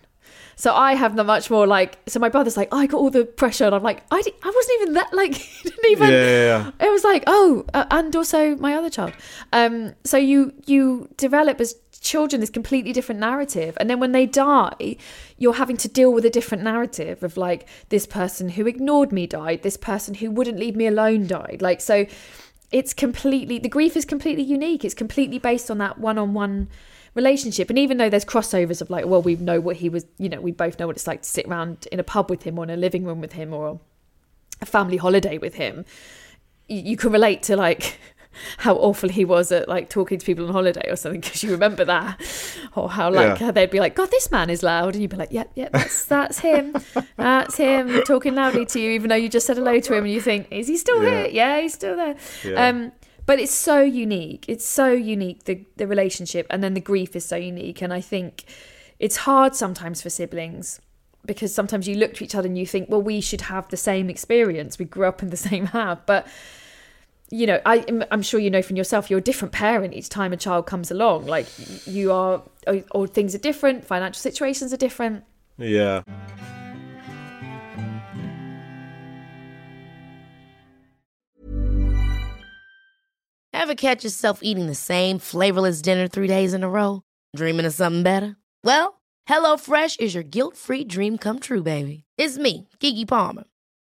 So I have the much more like so my brother's like, I got all the pressure, and I'm like, I, I wasn't even that [laughs] like he didn't even. yeah, yeah, yeah. It was like, oh, uh, and also my other child. Um, so you you develop as children this completely different narrative, and then when they die, you're having to deal with a different narrative of like this person who ignored me died, this person who wouldn't leave me alone died. Like so, it's completely the grief is completely unique. It's completely based on that one-on-one relationship. And even though there's crossovers of like, well, we know what he was, you know, we both know what it's like to sit around in a pub with him or in a living room with him or a family holiday with him you, you can relate to like how awful he was at like talking to people on holiday or something because you remember that. Or how like Yeah. they'd be like god this man is loud. And you'd be like yep yep that's that's him. That's him talking loudly to you even though you just said hello to him and you think is he still here? Yeah. He's still there. Um but it's so unique. It's so unique the the relationship and then the grief is so unique. And i think it's hard sometimes for siblings because sometimes you look to each other and you think, well, we should have the same experience. We grew up in the [laughs] same house. But, you know, I, I'm sure you know from yourself, you're a different parent each time a child comes along. Like, you are, or, or things are different, financial situations are different. yeah. Ever catch yourself eating the same flavorless dinner three days in a row? Dreaming of something better? Well, HelloFresh is your guilt free dream come true, baby. It's me, Keke Palmer.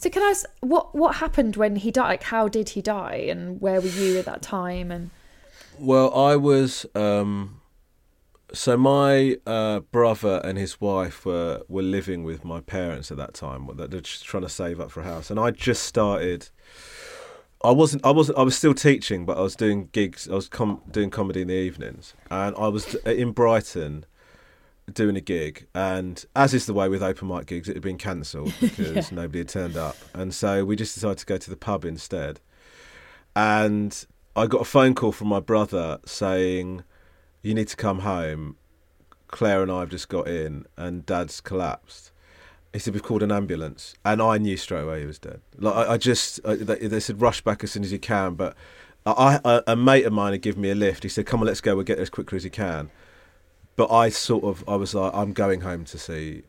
So, can I ask what what happened when he died? Like, how did he die, and where were you at that time? And Well, I was. Um, so my uh, brother and his wife were were living with my parents at that time. They're just trying to save up for a house, and I just started. I wasn't. I wasn't. I was still teaching, but I was doing gigs. I was com- doing comedy in the evenings, and I was in Brighton doing a gig. And as is the way with open mic gigs, it had been cancelled [laughs] because nobody had turned up, and so we just decided to go to the pub instead. And I got a phone call from my brother saying, "You need to come home. Claire and I have just got in, and Dad's collapsed." He said, "We've called an ambulance," and I knew straight away he was dead. Like I, I just, I, they, they said, "Rush back as soon as you can." But I, I, a mate of mine had given me a lift. He said, "Come on, let's go. We'll get there as quickly as you can." But I sort of, I was like, "I'm going home to see."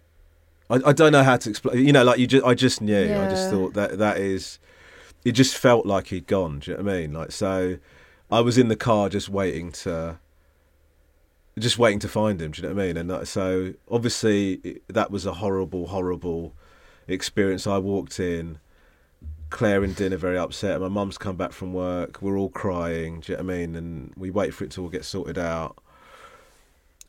I, I don't know how to explain. You know, like you just, I just knew. I just thought that that is it just felt like he'd gone. Do you know what I mean? Like so, I was in the car just waiting to, just waiting to find him. Do you know what I mean? And that, so obviously that was a horrible, horrible experience. I walked in. Claire and Din are very upset. My mum's come back from work. We're all crying. Do you know what I mean? And we wait for it to all get sorted out.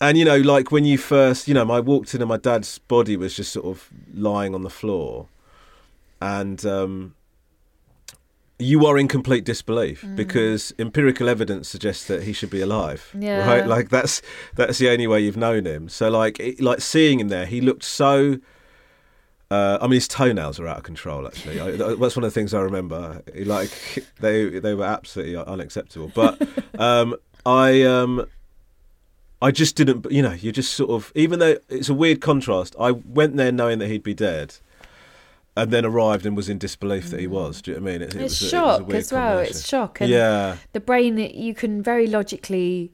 And you know, like when you first, you know, I walked in and my dad's body was just sort of lying on the floor, and um, you are in complete disbelief because empirical evidence suggests that he should be alive. Yeah. Right. Like that's that's the only way you've known him. So like it, like seeing him there, he looked so. Uh, I mean, his toenails are out of control. Actually, I, that's one of the things I remember. Like they they were absolutely unacceptable. But [laughs] um, I um, I just didn't. You know, you just sort of even though it's a weird contrast. I went there knowing that he'd be dead, and then arrived and was in disbelief that he mm. was. Do you know what I mean? It, it it's was a- it was a shock weird as well. It's shock. And yeah, the brain, you can very logically.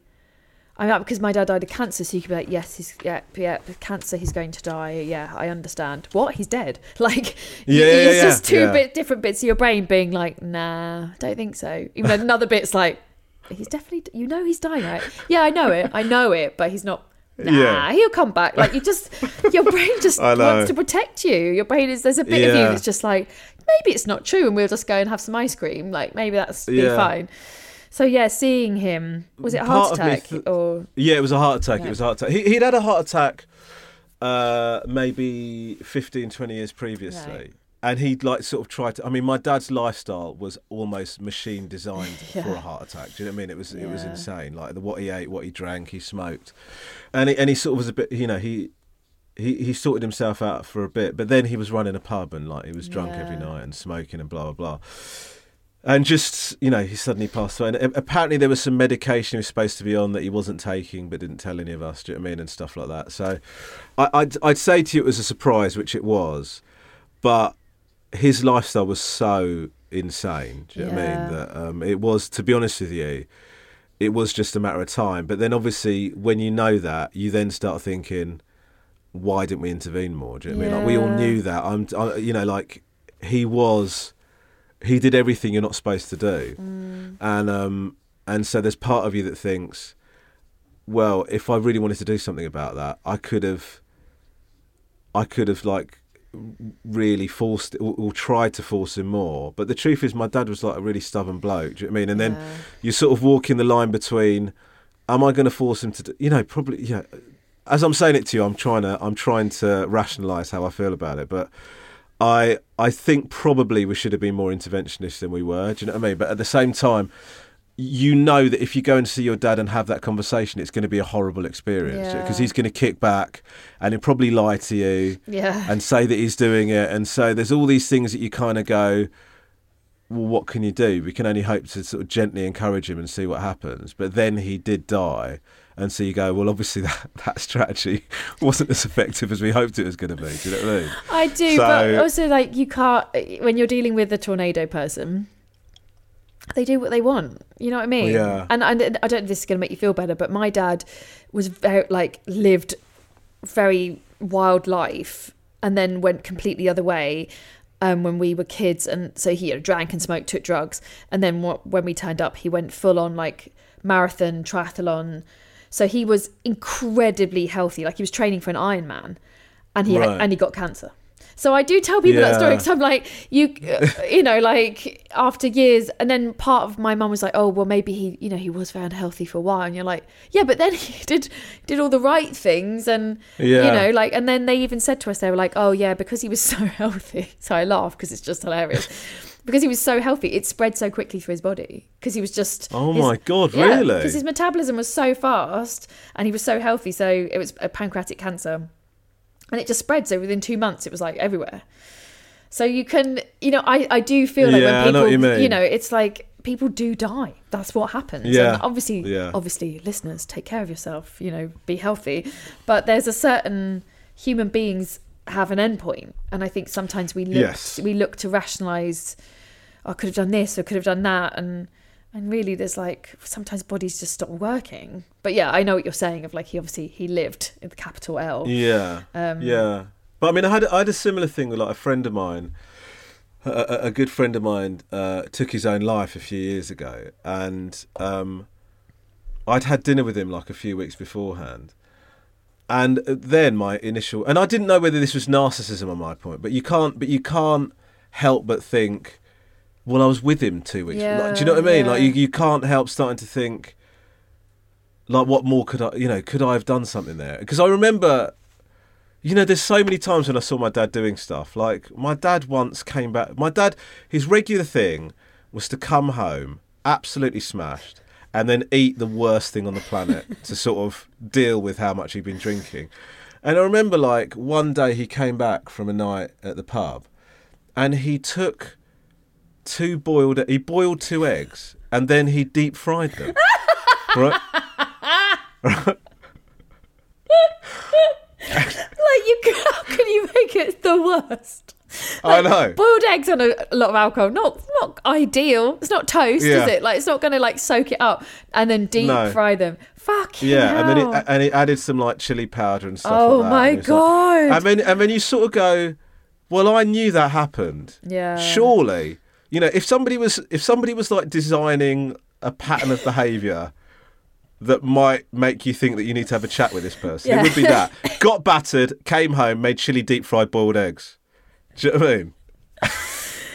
I mean, because my dad died of cancer, so you could be like, yes, he's yeah, yeah, cancer, he's going to die. Yeah, I understand. What? He's dead. [laughs] Like, Yeah, it's yeah, just two yeah. bit different bits of your brain being like, nah, don't think so. Even another bit's like, he's definitely, you know, he's dying, right? Yeah, I know it, I know it, but he's not. Nah, Yeah. he'll come back. Like you just, [laughs] your brain just wants to protect you. Your brain is there's a bit of you that's just like, maybe it's not true, and we'll just go and have some ice cream. Like maybe that's be Yeah. fine. So yeah, seeing him was it a heart attack th- or yeah. It was a heart attack. Yeah. It was a heart attack. He, he'd had a heart attack, uh, maybe 15, 20 years previously. Right. And he'd like sort of tried to. I mean, my dad's lifestyle was almost machine designed [laughs] for a heart attack. Do you know what I mean? It was it was insane. Like the what he ate, what he drank, he smoked, and he, and he sort of was a bit. You know, he he he sorted himself out for a bit, but then he was running a pub and like he was drunk every night and smoking and blah blah blah. And just you know, he suddenly passed away. And uh, apparently, there was some medication he was supposed to be on that he wasn't taking, but didn't tell any of us. Do you know what I mean? And stuff like that. So, I, I'd I'd say to you it was a surprise, which it was, but his lifestyle was so insane. Do you know what I mean? That um, it was, to be honest with you, it was just a matter of time. But then, obviously, when you know that, you then start thinking, why didn't we intervene more? Do you know what I mean? Like we all knew that. I'm, I, you know, like he was, he did everything you're not supposed to do, and um, and so there's part of you that thinks, well, if I really wanted to do something about that, I could have, I could have like really forced or, or tried to force him more. But the truth is, my dad was like a really stubborn bloke. Do you know what I mean? And then Yeah. you sort of walk in the line between, am I going to force him to? Do, you know, probably. Yeah. As I'm saying it to you, I'm trying to I'm trying to rationalise how I feel about it, but. I I think probably we should have been more interventionist than we were. Do you know what I mean? But at the same time, you know that if you go and see your dad and have that conversation, it's going to be a horrible experience Yeah. because he's going to kick back and he'll probably lie to you yeah. and say that he's doing it. And so there's all these things that you kind of go, well, what can you do? We can only hope to sort of gently encourage him and see what happens. But then he did die. And so you go, well, obviously [laughs] that, that strategy [laughs] wasn't as effective as we hoped it was going to be. Do you know what I mean? I do, but also like you can't when you're dealing with a tornado person. They do what they want, you know what I mean? Yeah. And, and I don't know if this is going to make you feel better, but my dad was very like lived very wild life, and then went completely the other way um, when we were kids, and so he you know, drank and smoked, took drugs, and then wh- when we turned up, he went full on like marathon, triathlon. So he was incredibly healthy, like he was training for an Ironman, and he Right. and he got cancer. So I do tell people that story Yeah. because I'm like, you, uh, you know, like after years, and then part of my mum was like, oh, well, maybe he, you know, he was very unhealthy for a while, and you're like, yeah, but then [laughs] he did did all the right things, and yeah. you know, like, and then they even said to us, they were like, oh yeah, because he was [laughs] so healthy. So I laugh because it's just hilarious. [laughs] Because he was so healthy, it spread so quickly through his body. Because he was just Oh his- my God, yeah, really? Because his metabolism was so fast, and he was so healthy. So it was a pancreatic cancer, and it just spread. So within two months, it was like everywhere. So you can, you know, I, I do feel like Yeah, when people, you mean. know, it's like people do die. That's what happens. Yeah, And obviously, yeah. obviously, listeners, take care of yourself. You know, be healthy. But there's a certain human beings have an endpoint, and I think sometimes we look Yes. we look to rationalize. Oh, I could have done this, or could have done that, and and really, there's like sometimes bodies just stop working. But yeah, I know what you're saying. Of like he obviously he lived in the capital L. Yeah, Um, yeah. But I mean, I had I had a similar thing with like a friend of mine. a, a- good friend of mine uh, took his own life a few years ago, and um, I'd had dinner with him like a few weeks beforehand. And then my initial, and I didn't know whether this was narcissism on my point, but you can't, but you can't help but think, well, I was with him two weeks. like, do you know what I mean? Yeah, Like you, you can't help starting to think, like, what more could I, you know, could I have done something there? Because I remember, you know, there's so many times when I saw my dad doing stuff. Like my dad once came back. My dad, his regular thing was to come home absolutely smashed and then eat the worst thing on the planet [laughs] to sort of deal with how much he'd been drinking. And I remember, like one day he came back from a night at the pub, and he took two boiled. He boiled two eggs, and then he deep fried them. right? [laughs] Like you, how can you make it the worst? I know. Boiled eggs on a, a lot of alcohol, not not ideal. It's not toast, Yeah. is it? Like it's not going to like soak it up and then deep No. fry them. Fuck Yeah, and then it, and he added some like chili powder and stuff. Oh like that, my and like- God. and then and then you sort of go, well, I knew that happened. Yeah. Surely, you know, if somebody was if somebody was like designing a pattern of behaviour that might make you think that you need to have a chat with this person, Yeah. it would be that. Got battered, came home, made chili deep fried boiled eggs. Do you know what I mean?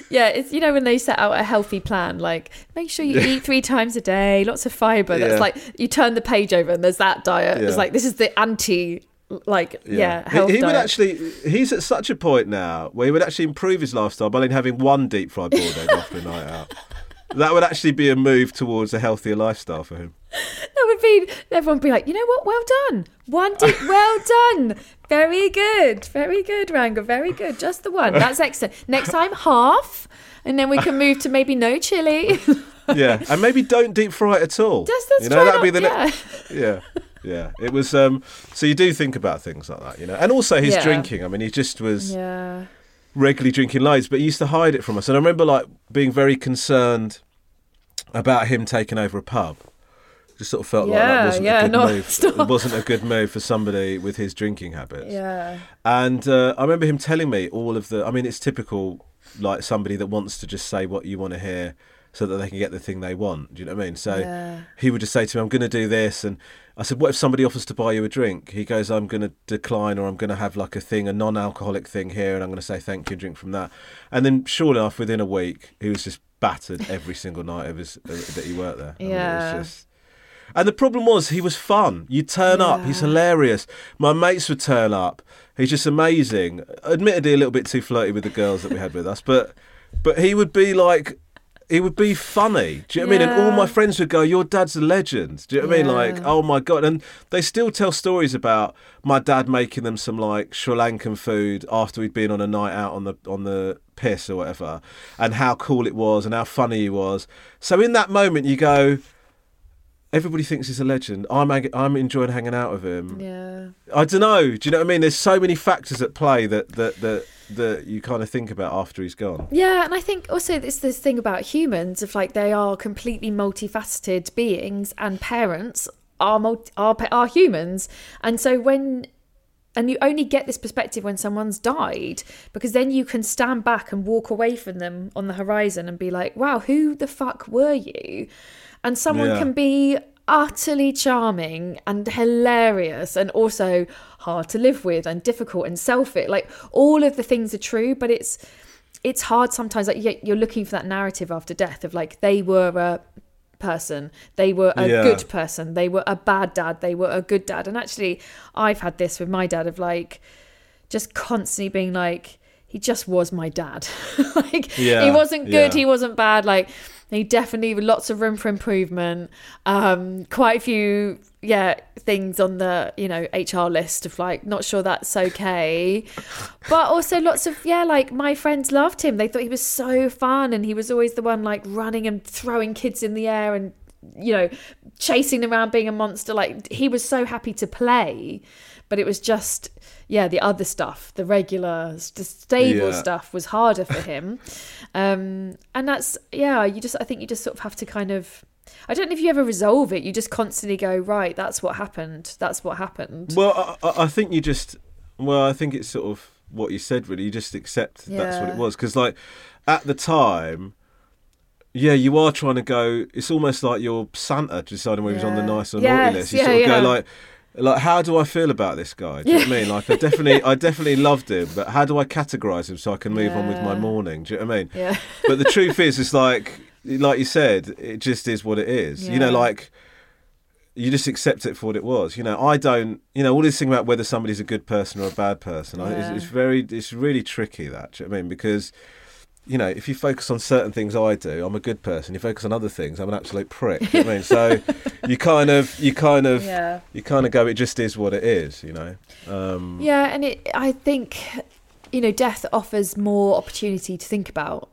Yeah, it's you know when they set out a healthy plan, like make sure you eat three times a day, lots of fiber. Yeah. That's like you turn the page over and there's that diet. It's like this is the anti, like yeah, He- health he, would actually. He's at such a point now where he would actually improve his lifestyle by only having one deep fried boiled egg after a night out. That would actually be a move towards a healthier lifestyle for him. That would be everyone would be like, you know what? Well done, one deep, [laughs] well done, very good, very good, Ranga, very good. Just the one. That's excellent. Next time, half, and then we can move to maybe no chili. Yeah, and maybe don't deep fry it at all. Just you know, that'd be the yeah. ne- yeah, yeah. It was um. So you do think about things like that, you know, and also his Yeah. drinking. I mean, he just was yeah, regularly drinking loads, but he used to hide it from us. And I remember like being very concerned about him taking over a pub. Just sort of felt like that wasn't yeah, a good no, move. [laughs] stop. It wasn't a good move for somebody with his drinking habits. yeah, And uh, I remember him telling me all of the. I mean, it's typical, like somebody that wants to just say what you want to hear, so that they can get the thing they want. Do you know what I mean? So Yeah. he would just say to me, "I'm going to do this," and I said, "What if somebody offers to buy you a drink?" He goes, "I'm going to decline, or I'm going to have like a thing, a non-alcoholic thing here, and I'm going to say thank you and drink from that." And then, sure enough, within a week, he was just battered every single night of his uh, that he worked there. I mean, it was Yeah. just- and the problem was he was fun. You turn up, he's hilarious. My mates would turn up. He's just amazing. Admittedly, a little bit too flirty with the girls that we had with us, but but he would be like. He would be funny. Do you know what I mean? And all my friends would go, "Your dad's a legend." Do you know what I mean? Like, oh my god! And they still tell stories about my dad making them some like Sri Lankan food after we'd been on a night out on the on the piss or whatever, and how cool it was and how funny he was. So in that moment, you go, everybody thinks he's a legend. I'm I'm enjoying hanging out with him. yeah. I don't know. Do you know what I mean? There's so many factors at play that that that, that you kind of think about after he's gone. Yeah, and I think also it's this thing about humans of like they are completely multifaceted beings, and parents are multi- are are humans, and so when and you only get this perspective when someone's died because then you can stand back and walk away from them on the horizon and be like, wow, who the fuck were you? And someone Yeah. can be utterly charming and hilarious and also hard to live with and difficult and selfish. Like all of the things are true, but it's it's hard sometimes like you- you're looking for that narrative after death of like they were a person they were a Yeah. good person they were a bad dad they were a good dad and actually i've had this with my dad of like just constantly being like he just was my dad [laughs] like Yeah, he wasn't good yeah. he wasn't bad like he definitely lots of room for improvement. Um quite a few yeah things on the you know hr list of like not sure that's okay. But also lots of yeah like my friends loved him. They thought he was so fun and he was always the one like running and throwing kids in the air and you know chasing around being a monster. Like he was so happy to play but it was just yeah the other stuff the regular the stable Yeah. stuff was harder for him [laughs] um and that's yeah you just i think you just sort of have to kind of I don't know if you ever resolve it. You just constantly go, right, that's what happened. That's what happened. Well, I, I- think you just. Well, I think it's sort of what you said. Really, you just accept that's what it was. Because, like, at the time, yeah, you are trying to go. It's almost like you're Santa deciding whether he's on the nice or Yes, naughty list. You yeah, sort of yeah. go like, like, how do I feel about this guy? Do you know what I mean? Like, I definitely, I definitely [laughs] loved him, but how do I categorise him so I can move on with my Yeah. morning? Do you know what I mean? Yeah. But the truth is, it's like, [laughs] like you said, it just is what it is. Yeah. You know, like you just accept it for what it was. You know, I don't. You know, all this thing about whether somebody's a good person or a bad person. I, Yeah. it's, it's very, it's really tricky. That do you know what I mean because. You know, if you focus on certain things I do, I'm a good person. You focus on other things, I'm an absolute prick. you know what I mean? So [laughs] you kind of, you kind of, Yeah. you kind of go. It just is what it is. You know. Um, Yeah, and it, I think, you know, death offers more opportunity to think about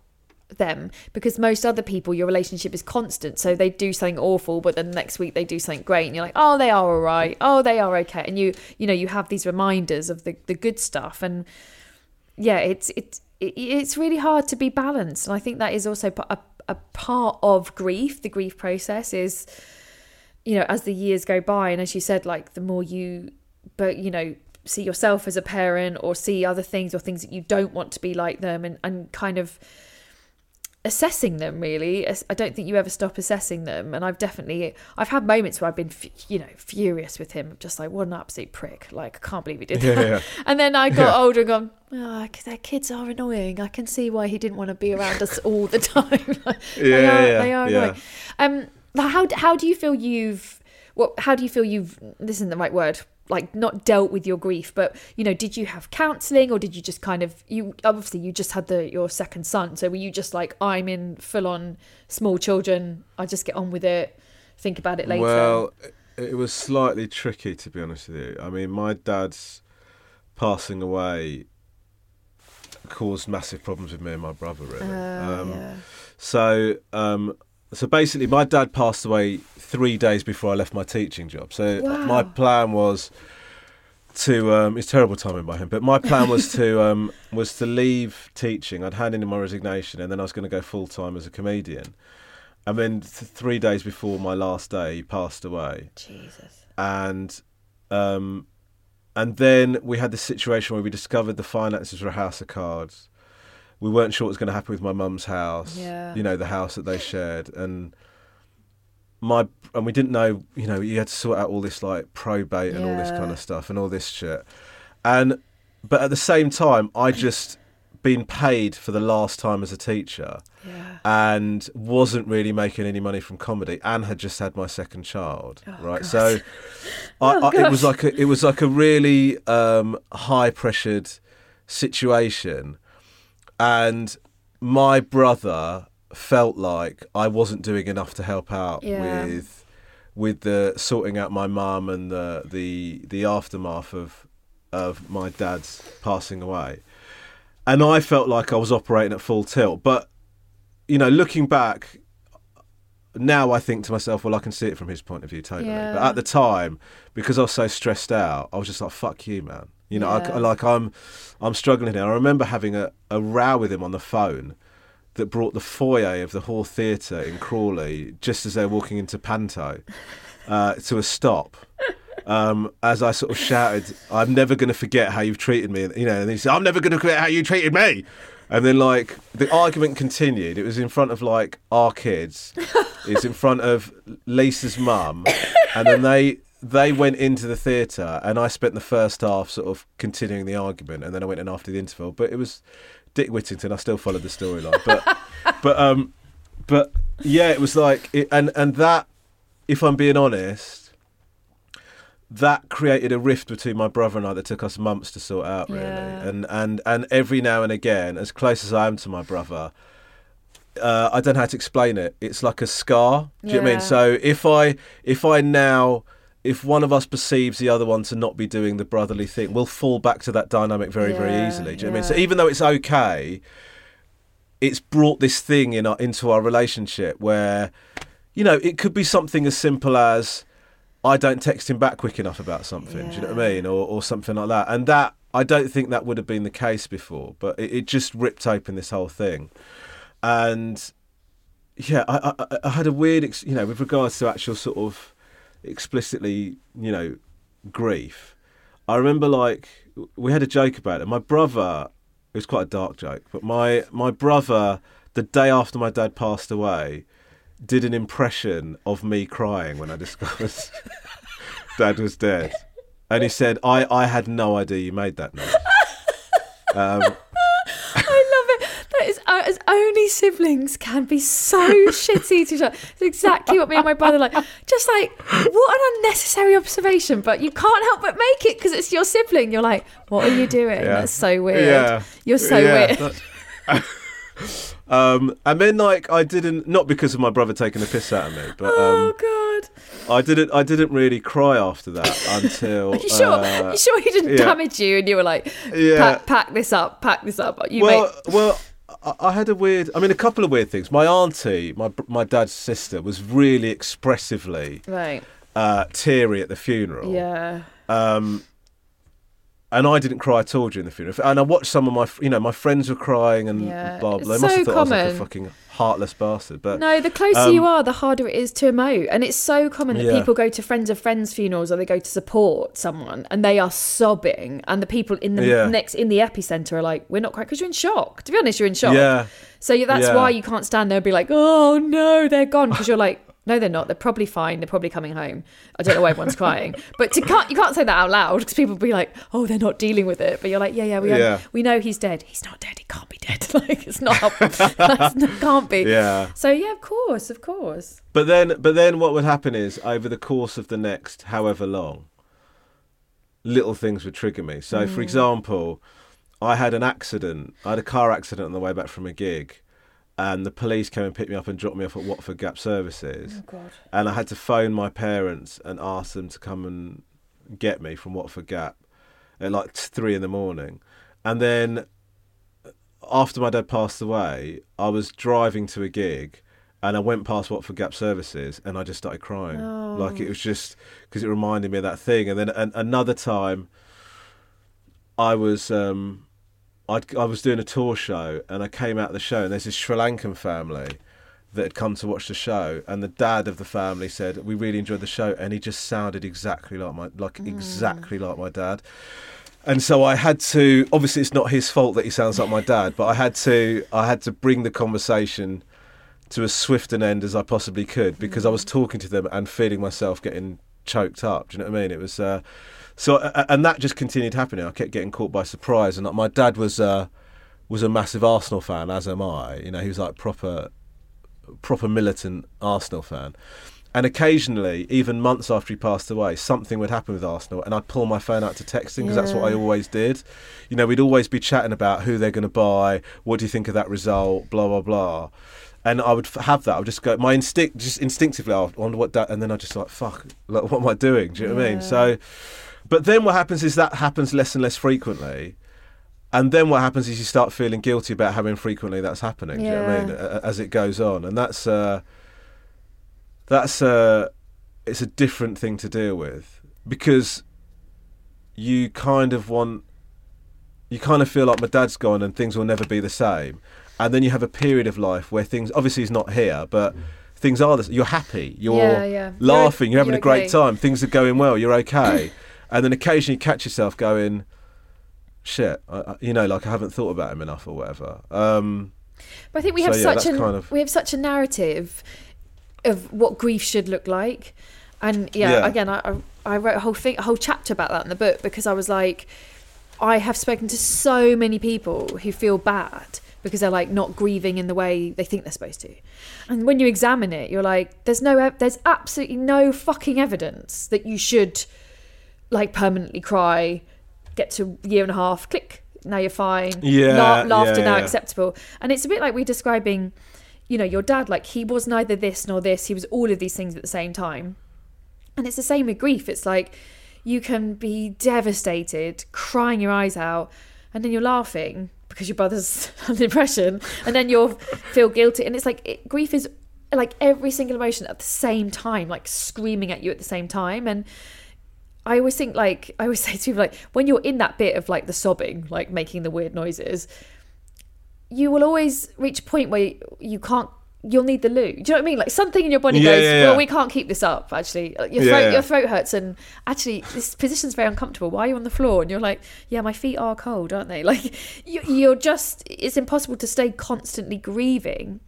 them because most other people, your relationship is constant. So they do something awful, but then the next week they do something great, and you're like, oh, they are all right. Oh, they are okay. And you, you know, you have these reminders of the the good stuff, and yeah, it's it's it, it's really hard to be balanced, and I think that is also a, a part of grief. The grief process is you know, as the years go by, and as you said, like the more you, but you know, see yourself as a parent or see other things or things that you don't want to be like them, and and kind of assessing them really i don't think you ever stop assessing them and i've definitely i've had moments where i've been you know furious with him just like what an absolute prick like i can't believe he did that yeah. and then i got Yeah. older and gone oh, their kids are annoying i can see why he didn't want to be around us [laughs] all the time [laughs] they Yeah, are, yeah, they are yeah. annoying um how how do you feel you've what how do you feel you've this isn't the right word like not dealt with your grief but you know did you have counseling or did you just kind of you obviously you just had the your second son so were you just like i'm in full on small children i just get on with it think about it later Well, it- was slightly tricky to be honest with you. I mean, my dad's passing away caused massive problems with me and my brother. Really. Uh, um, yeah. So, um, so basically, my dad passed away three days before I left my teaching job. So Wow. my plan was to um, it's terrible timing by him, but my plan was to [laughs] um, was to leave teaching. I'd hand in my resignation, and then I was going to go full time as a comedian. And then th- three days before my last day, he passed away jesus and um, and then we had this situation where we discovered the finances for a house of cards. We weren't sure what was going to happen with my mum's house. Yeah. You know, the house that they shared, and my and we didn't know. You know, you had to sort out all this like probate and all this kind of stuff and all this shit. And but at the same time, I just been paid for the last time as a teacher yeah and wasn't really making any money from comedy and had just had my second child right so I, Oh, I, it was like a, it was like a really um, high pressured situation and my brother felt like I wasn't doing enough to help out Yeah. with with the sorting out my mum and the the the aftermath of of my dad's passing away and I felt like I was operating at full tilt. But you know, looking back now, I think to myself, well, I can see it from his point of view totally. But at the time, because I was so stressed out, I was just like, "Fuck you, man." You know, Yeah. I, like I'm, I'm struggling here. I remember having a, a row with him on the phone that brought the foyer of the Hawth Theatre in Crawley just as they're walking into Panto uh, to a stop. Um, as I sort of shouted, "I'm never going to forget how you've treated me," you know, and he said, "I'm never going to forget how you treated me." And then, like, the argument continued. It was in front of like our kids. It's in front of Lisa's mum, and then they they went into the theatre, and I spent the first half sort of continuing the argument, and then I went in after the interval. But it was Dick Whittington. I still followed the storyline, but [laughs] but um, but yeah, it was like, it, and and that, if I'm being honest, that created a rift between my brother and I that took us months to sort out, really. Yeah. And and and every now and again, as close as I am to my brother, uh, I don't know how to explain it. It's like a scar. Do you know what I mean? So if I if I now if one of us perceives the other one to not be doing the brotherly thing, we'll fall back to that dynamic very very easily. Do you know what I mean? So even though it's okay, it's brought this thing in our, into our relationship where, you know, it could be something as simple as I don't text him back quick enough about something. Do you know what I mean? Or or something like that. And that I don't think that would have been the case before, but it, it just ripped open this whole thing. And yeah, I, I, I had a weird, ex- you know, with regards to actual sort of explicitly, you know, grief. I remember like we had a joke about it. My brother It was quite a dark joke, but my my brother, the day after my dad passed away, did an impression of me crying when I [laughs] discovered [laughs] dad was dead, and he said, "I I had no idea you made that noise." [laughs] Um, love it. That is uh, as only siblings can be so [laughs] shitty to each other. It's exactly what me and my brother like. Just like what an unnecessary observation, but you can't help but make it because it's your sibling. You're like, what are you doing? Yeah. That's so weird. Yeah. You're so Yeah, weird. [laughs] um, and then like I didn't not because of my brother taking the piss out of me, but oh um, god. I didn't I didn't really cry after that until Are [laughs] you sure? uh, you sure he didn't yeah. damage you? And you were like, Yeah. pack, pack this up, pack this up. You well, made well, I- I had a weird. I mean, a couple of weird things. My auntie, my my dad's sister, was really expressively right. uh, teary at the funeral. Yeah. Um, and I didn't cry at all during the funeral. And I watched some of my, you know, my friends were crying and Yeah, blah blah. They must have thought I was like a fucking heartless bastard. But No, the closer um, you are, the harder it is to emote. And it's so common that Yeah. people go to friends of friends' funerals or they go to support someone and they are sobbing, and the people in the Yeah. next in the epicenter are like, "We're not crying because you're in shock." To be honest, you're in shock. yeah, So that's why you can't stand there and be like, "Oh no, they're gone," because you're like. No, they're not. They're probably fine. They're probably coming home. I don't know why everyone's crying, [laughs] but can't you can't say that out loud because people will be like, "Oh, they're not dealing with it." But you're like, "Yeah, yeah, we Yeah. we know he's dead. He's not dead. He can't be dead. [laughs] like it's not. That's not can't be." yeah. So yeah, of course, of course. But then, but then, what would happen is over the course of the next however long, little things would trigger me. So, Mm. for example, I had an accident. I had a car accident on the way back from a gig, and the police came and picked me up and dropped me off at Watford Gap Services. God. and I had to phone my parents and ask them to come and get me from Watford Gap at like three in the morning. And then after my dad passed away, I was driving to a gig and I went past Watford Gap Services and I just started crying. Like it was just because it reminded me of that thing. And then an- another time, I was. Um, I'd, I was doing a tour show and I came out of the show and there's this Sri Lankan family that had come to watch the show and the dad of the family said we really enjoyed the show and he just sounded exactly like my like exactly like my dad. And so I had to obviously it's not his fault that he sounds like my dad but I had to I had to bring the conversation to as swift an end as I possibly could because I was talking to them and feeling myself getting choked up. Do you know what I mean? It was uh, so and that just continued happening I kept getting caught by surprise and my dad was uh, was a massive Arsenal fan as am I you know he was like proper proper militant Arsenal fan. And occasionally, even months after he passed away, something would happen with Arsenal, and I'd pull my phone out to text him because that's what I always did. You know, we'd always be chatting about who they're going to buy, what do you think of that result, blah blah blah. And I would f- have that. I would just go, my instinct, just instinctively, I wonder what that, and then I just like, fuck, like, what am I doing? Do you know what I mean? So, but then what happens is that happens less and less frequently. And then what happens is you start feeling guilty about how infrequently that's happening. Do you know what I mean? As it goes on, and that's uh, that's uh, it's a different thing to deal with because you kind of want you kind of feel like my dad's gone and things will never be the same, and then you have a period of life where things obviously he's not here, but things are the, you're happy, you're Yeah, yeah. laughing, You're- you're, having you're a great okay. time, things are going well, you're okay, [coughs] [coughs] and then occasionally you catch yourself going, shit, I, I- you know, like I haven't thought about him enough or whatever. Um, But I think we So, have yeah, such a kind of- we have such a narrative of what grief should look like, and yeah, Yeah. again, I I- I wrote a whole thing, a whole chapter about that in the book because I was like, I have spoken to so many people who feel bad because they're like not grieving in the way they think they're supposed to, and when you examine it, you're like, there's no, there's absolutely no fucking evidence that you should like permanently cry, get to year and a half, click, now you're fine. Yeah, La- laughter yeah, now yeah. acceptable. And it's a bit like we're describing, you know, your dad, like he was neither this nor this, he was all of these things at the same time. And it's the same with grief. It's like you can be devastated, crying your eyes out, and then you're laughing because your brother's [laughs] had an impression, and then you'll feel guilty. And it's like it, grief is like every single emotion at the same time, like screaming at you at the same time. And I always think like I always [laughs] say to people like when you're in that bit of like the sobbing, like making the weird noises, you will always reach a point where you can't you'll need the loo. Do you know what I mean? Like something in your body Yeah, goes, yeah, well, we can't keep this up. Actually, your Yeah, throat, yeah. your throat hurts, and actually, this position's very uncomfortable. Why are you on the floor? And you're like, yeah, my feet are cold, aren't they? [laughs] Like, you, you're just, it's impossible to stay constantly grieving.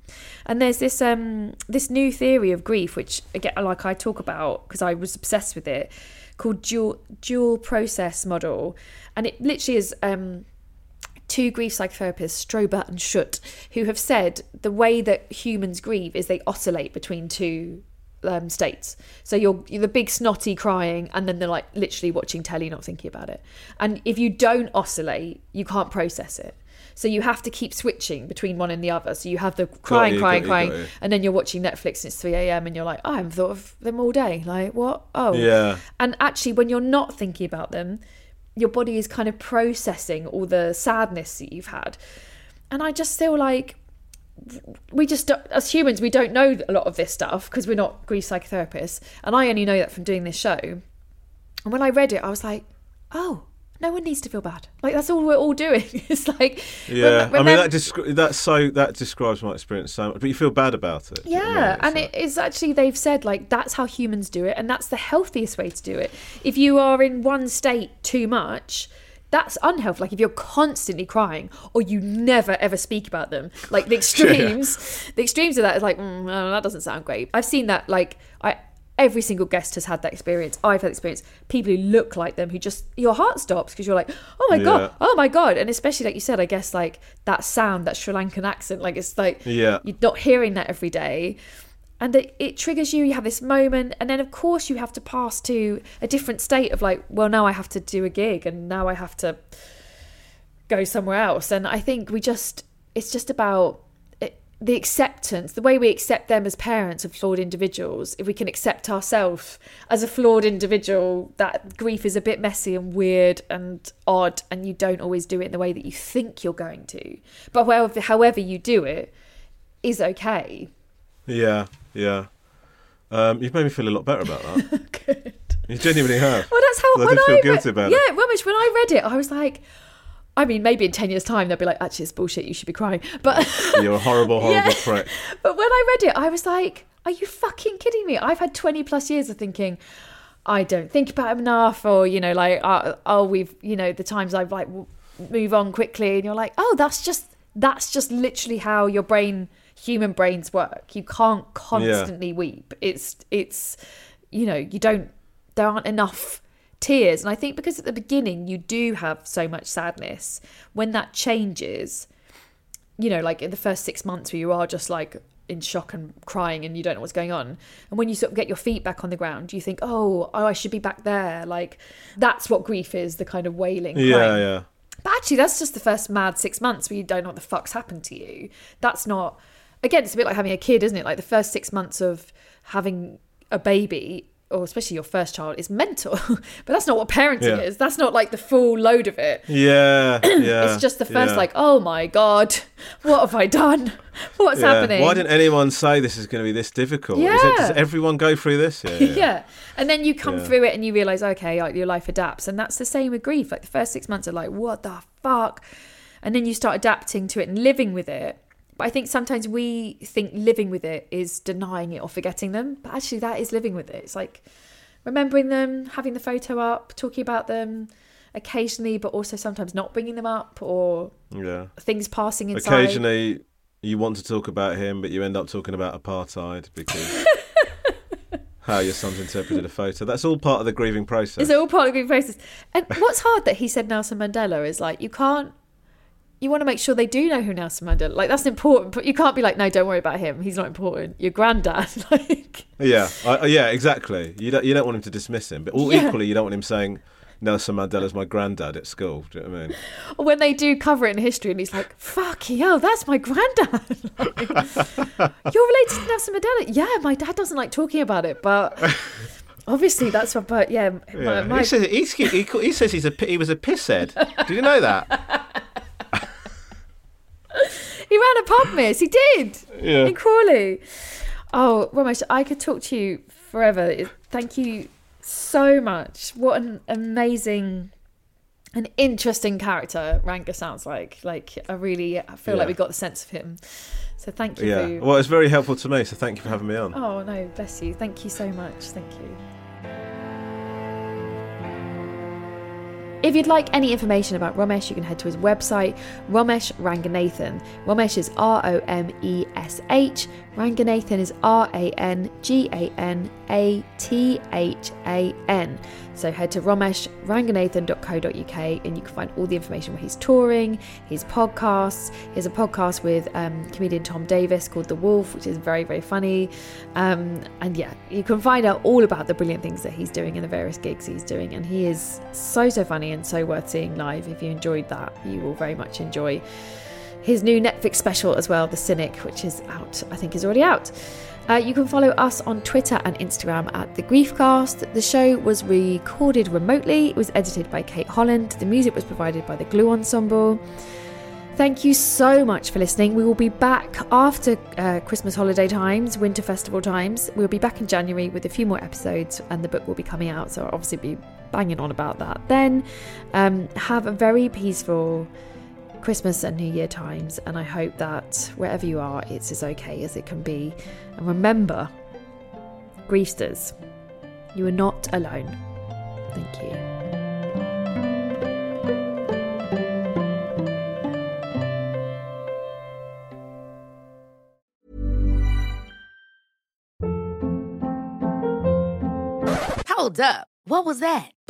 And there's this um this new theory of grief, which again, like I talk about because I was obsessed with it, called dual dual process model, and it literally is um two grief psychotherapists, Stroebe and Schut, who have said the way that humans grieve is they oscillate between two um, states. So you're, you're the big snotty crying, and then they're like literally watching telly, not thinking about it. And if you don't oscillate, you can't process it. So you have to keep switching between one and the other. So you have the crying, you, crying, you, crying, and then you're watching Netflix and it's 3 a.m. and you're like, oh, I haven't thought of them all day. Like, what? Oh. Yeah. And actually, when you're not thinking about them, your body is kind of processing all the sadness that you've had. And I just feel like we just, as humans, we don't know a lot of this stuff because we're not grief psychotherapists. And I only know that from doing this show. And when I read it, I was like, oh, no one needs to feel bad. Like, that's all we're all doing. [laughs] it's like, Yeah, rem- I mean that descri- that's so that describes my experience so much. But you feel bad about it. do you know I Yeah, mean? and it is actually they've said like that's how humans do it, and that's the healthiest way to do it. If you are in one state too much, that's unhealthy. Like if you're constantly crying or you never ever speak about them, like the [laughs] extremes, the extremes of that is like mm, that doesn't sound great. I've seen that like I. Every single guest has had that experience. I've had experience. People who look like them, who just your heart stops because you're like, oh my Yeah. god, oh my god, and especially like you said, I guess like that sound, that Sri Lankan accent, like it's like Yeah. you're not hearing that every day and it, it triggers you you have this moment and then of course you have to pass to a different state of like well now i have to do a gig and now i have to go somewhere else and i think we just it's just about the acceptance the way we accept them as parents of flawed individuals if we can accept ourselves as a flawed individual that grief is a bit messy and weird and odd and you don't always do it in the way that you think you're going to but however, however you do it is okay Yeah, yeah. Um, you've made me feel a lot better about that. [laughs] Good. You genuinely have. Well, that's how I when did feel I guilty about yeah, it. rubbish. When I read it, I was like, I mean, maybe in ten years' time they'll be like, actually, it's bullshit. You should be crying. [laughs] But You're a horrible, [laughs] horrible Yeah. prick. but when I read it, I was like, are you fucking kidding me? I've had twenty plus years of thinking. I don't think about him enough, or you know, like, uh, oh, we've, you know, the times I've like w- move on quickly, and you're like, oh, that's just that's just literally how your brain, human brains work. You can't constantly weep. It's it's, you know, you don't. There aren't enough tears, and I think because at the beginning you do have so much sadness, when that changes, you know, like in the first six months where you are just like in shock and crying and you don't know what's going on. And when you sort of get your feet back on the ground, you think, oh, oh, I should be back there. Like that's what grief is, the kind of wailing. Yeah, crying. yeah. But actually, that's just the first mad six months where you don't know what the fuck's happened to you. That's not, again, it's a bit like having a kid, isn't it? Like the first six months of having a baby, or especially your first child, is mental. [laughs] but that's not what parenting Yeah. is. That's not like the full load of it. Yeah, [clears throat] yeah. It's just the first, yeah. like, oh my God, [laughs] what have I done? [laughs] What's Yeah. happening? Why didn't anyone say this is going to be this difficult? Is it, does everyone go through this? Yeah, yeah. yeah. And then you come Yeah. through it and you realize, okay, like your life adapts. And that's the same with grief. Like the first six months are like, what the fuck? And then you start adapting to it and living with it. But I think sometimes we think living with it is denying it or forgetting them. But actually, that is living with it. It's like remembering them, having the photo up, talking about them occasionally, but also sometimes not bringing them up or yeah. things passing inside. Occasionally, you want to talk about him, but you end up talking about apartheid because [laughs] how your son's interpreted a photo. That's all part of the grieving process. It's all part of the grieving process. And what's hard that he said Nelson Mandela is like you can't. You want to make sure they do know who Nelson Mandela. Like that's important, but you can't be like, no, don't worry about him. He's not important. Your granddad, [laughs] like, Yeah, I, yeah, exactly. You don't you don't want him to dismiss him, but all Yeah. equally, you don't want him saying Nelson Mandela's my granddad at school. Do you know what I mean? when they do cover it in history, and he's like, fuck yo, that's my granddad. [laughs] Like, You're related to Nelson Mandela. Yeah, my dad doesn't like talking about it, but [laughs] obviously that's what. But yeah, Yeah. my, he says he's, he, he says he's a he was a pisshead. Did you know that? [laughs] he ran a pub miss. He did. Yeah. in Crawley. Oh, Romesh, I could talk to you forever. Thank you so much. What an amazing, an interesting character Ranga sounds like. Like, I really I feel like we got the sense of him. So thank you. Yeah. For... Well, it's very helpful to me. So thank you for having me on. Oh no, bless you. Thank you so much. Thank you. If you'd like any information about Romesh, you can head to his website, Romesh Ranganathan. Romesh is R O M E S H. Ranganathan is R A N G A N A T H A N. So head to romeshranganathan.co.uk and you can find all the information where he's touring, his podcasts. He has a podcast with um, comedian Tom Davis called The Wolf, which is very, very funny. Um, and yeah, you can find out all about the brilliant things that he's doing and the various gigs he's doing. And he is so, so funny and so worth seeing live. If you enjoyed that, you will very much enjoy his new Netflix special as well, The Cynic, which is out, I think is already out. Uh, you can follow us on Twitter and Instagram at The Griefcast. The show was recorded remotely, it was edited by Kate Holland, the music was provided by the Glue Ensemble. Thank you so much for listening. We will be back after uh, Christmas holiday times, winter festival times. We'll be back in January with a few more episodes, and the book will be coming out. So I'll obviously be banging on about that then. Um, have a very peaceful Christmas and New Year times, and I hope that wherever you are, it's as okay as it can be. And remember, griefsters, you are not alone. Thank you. Hold up. What was that?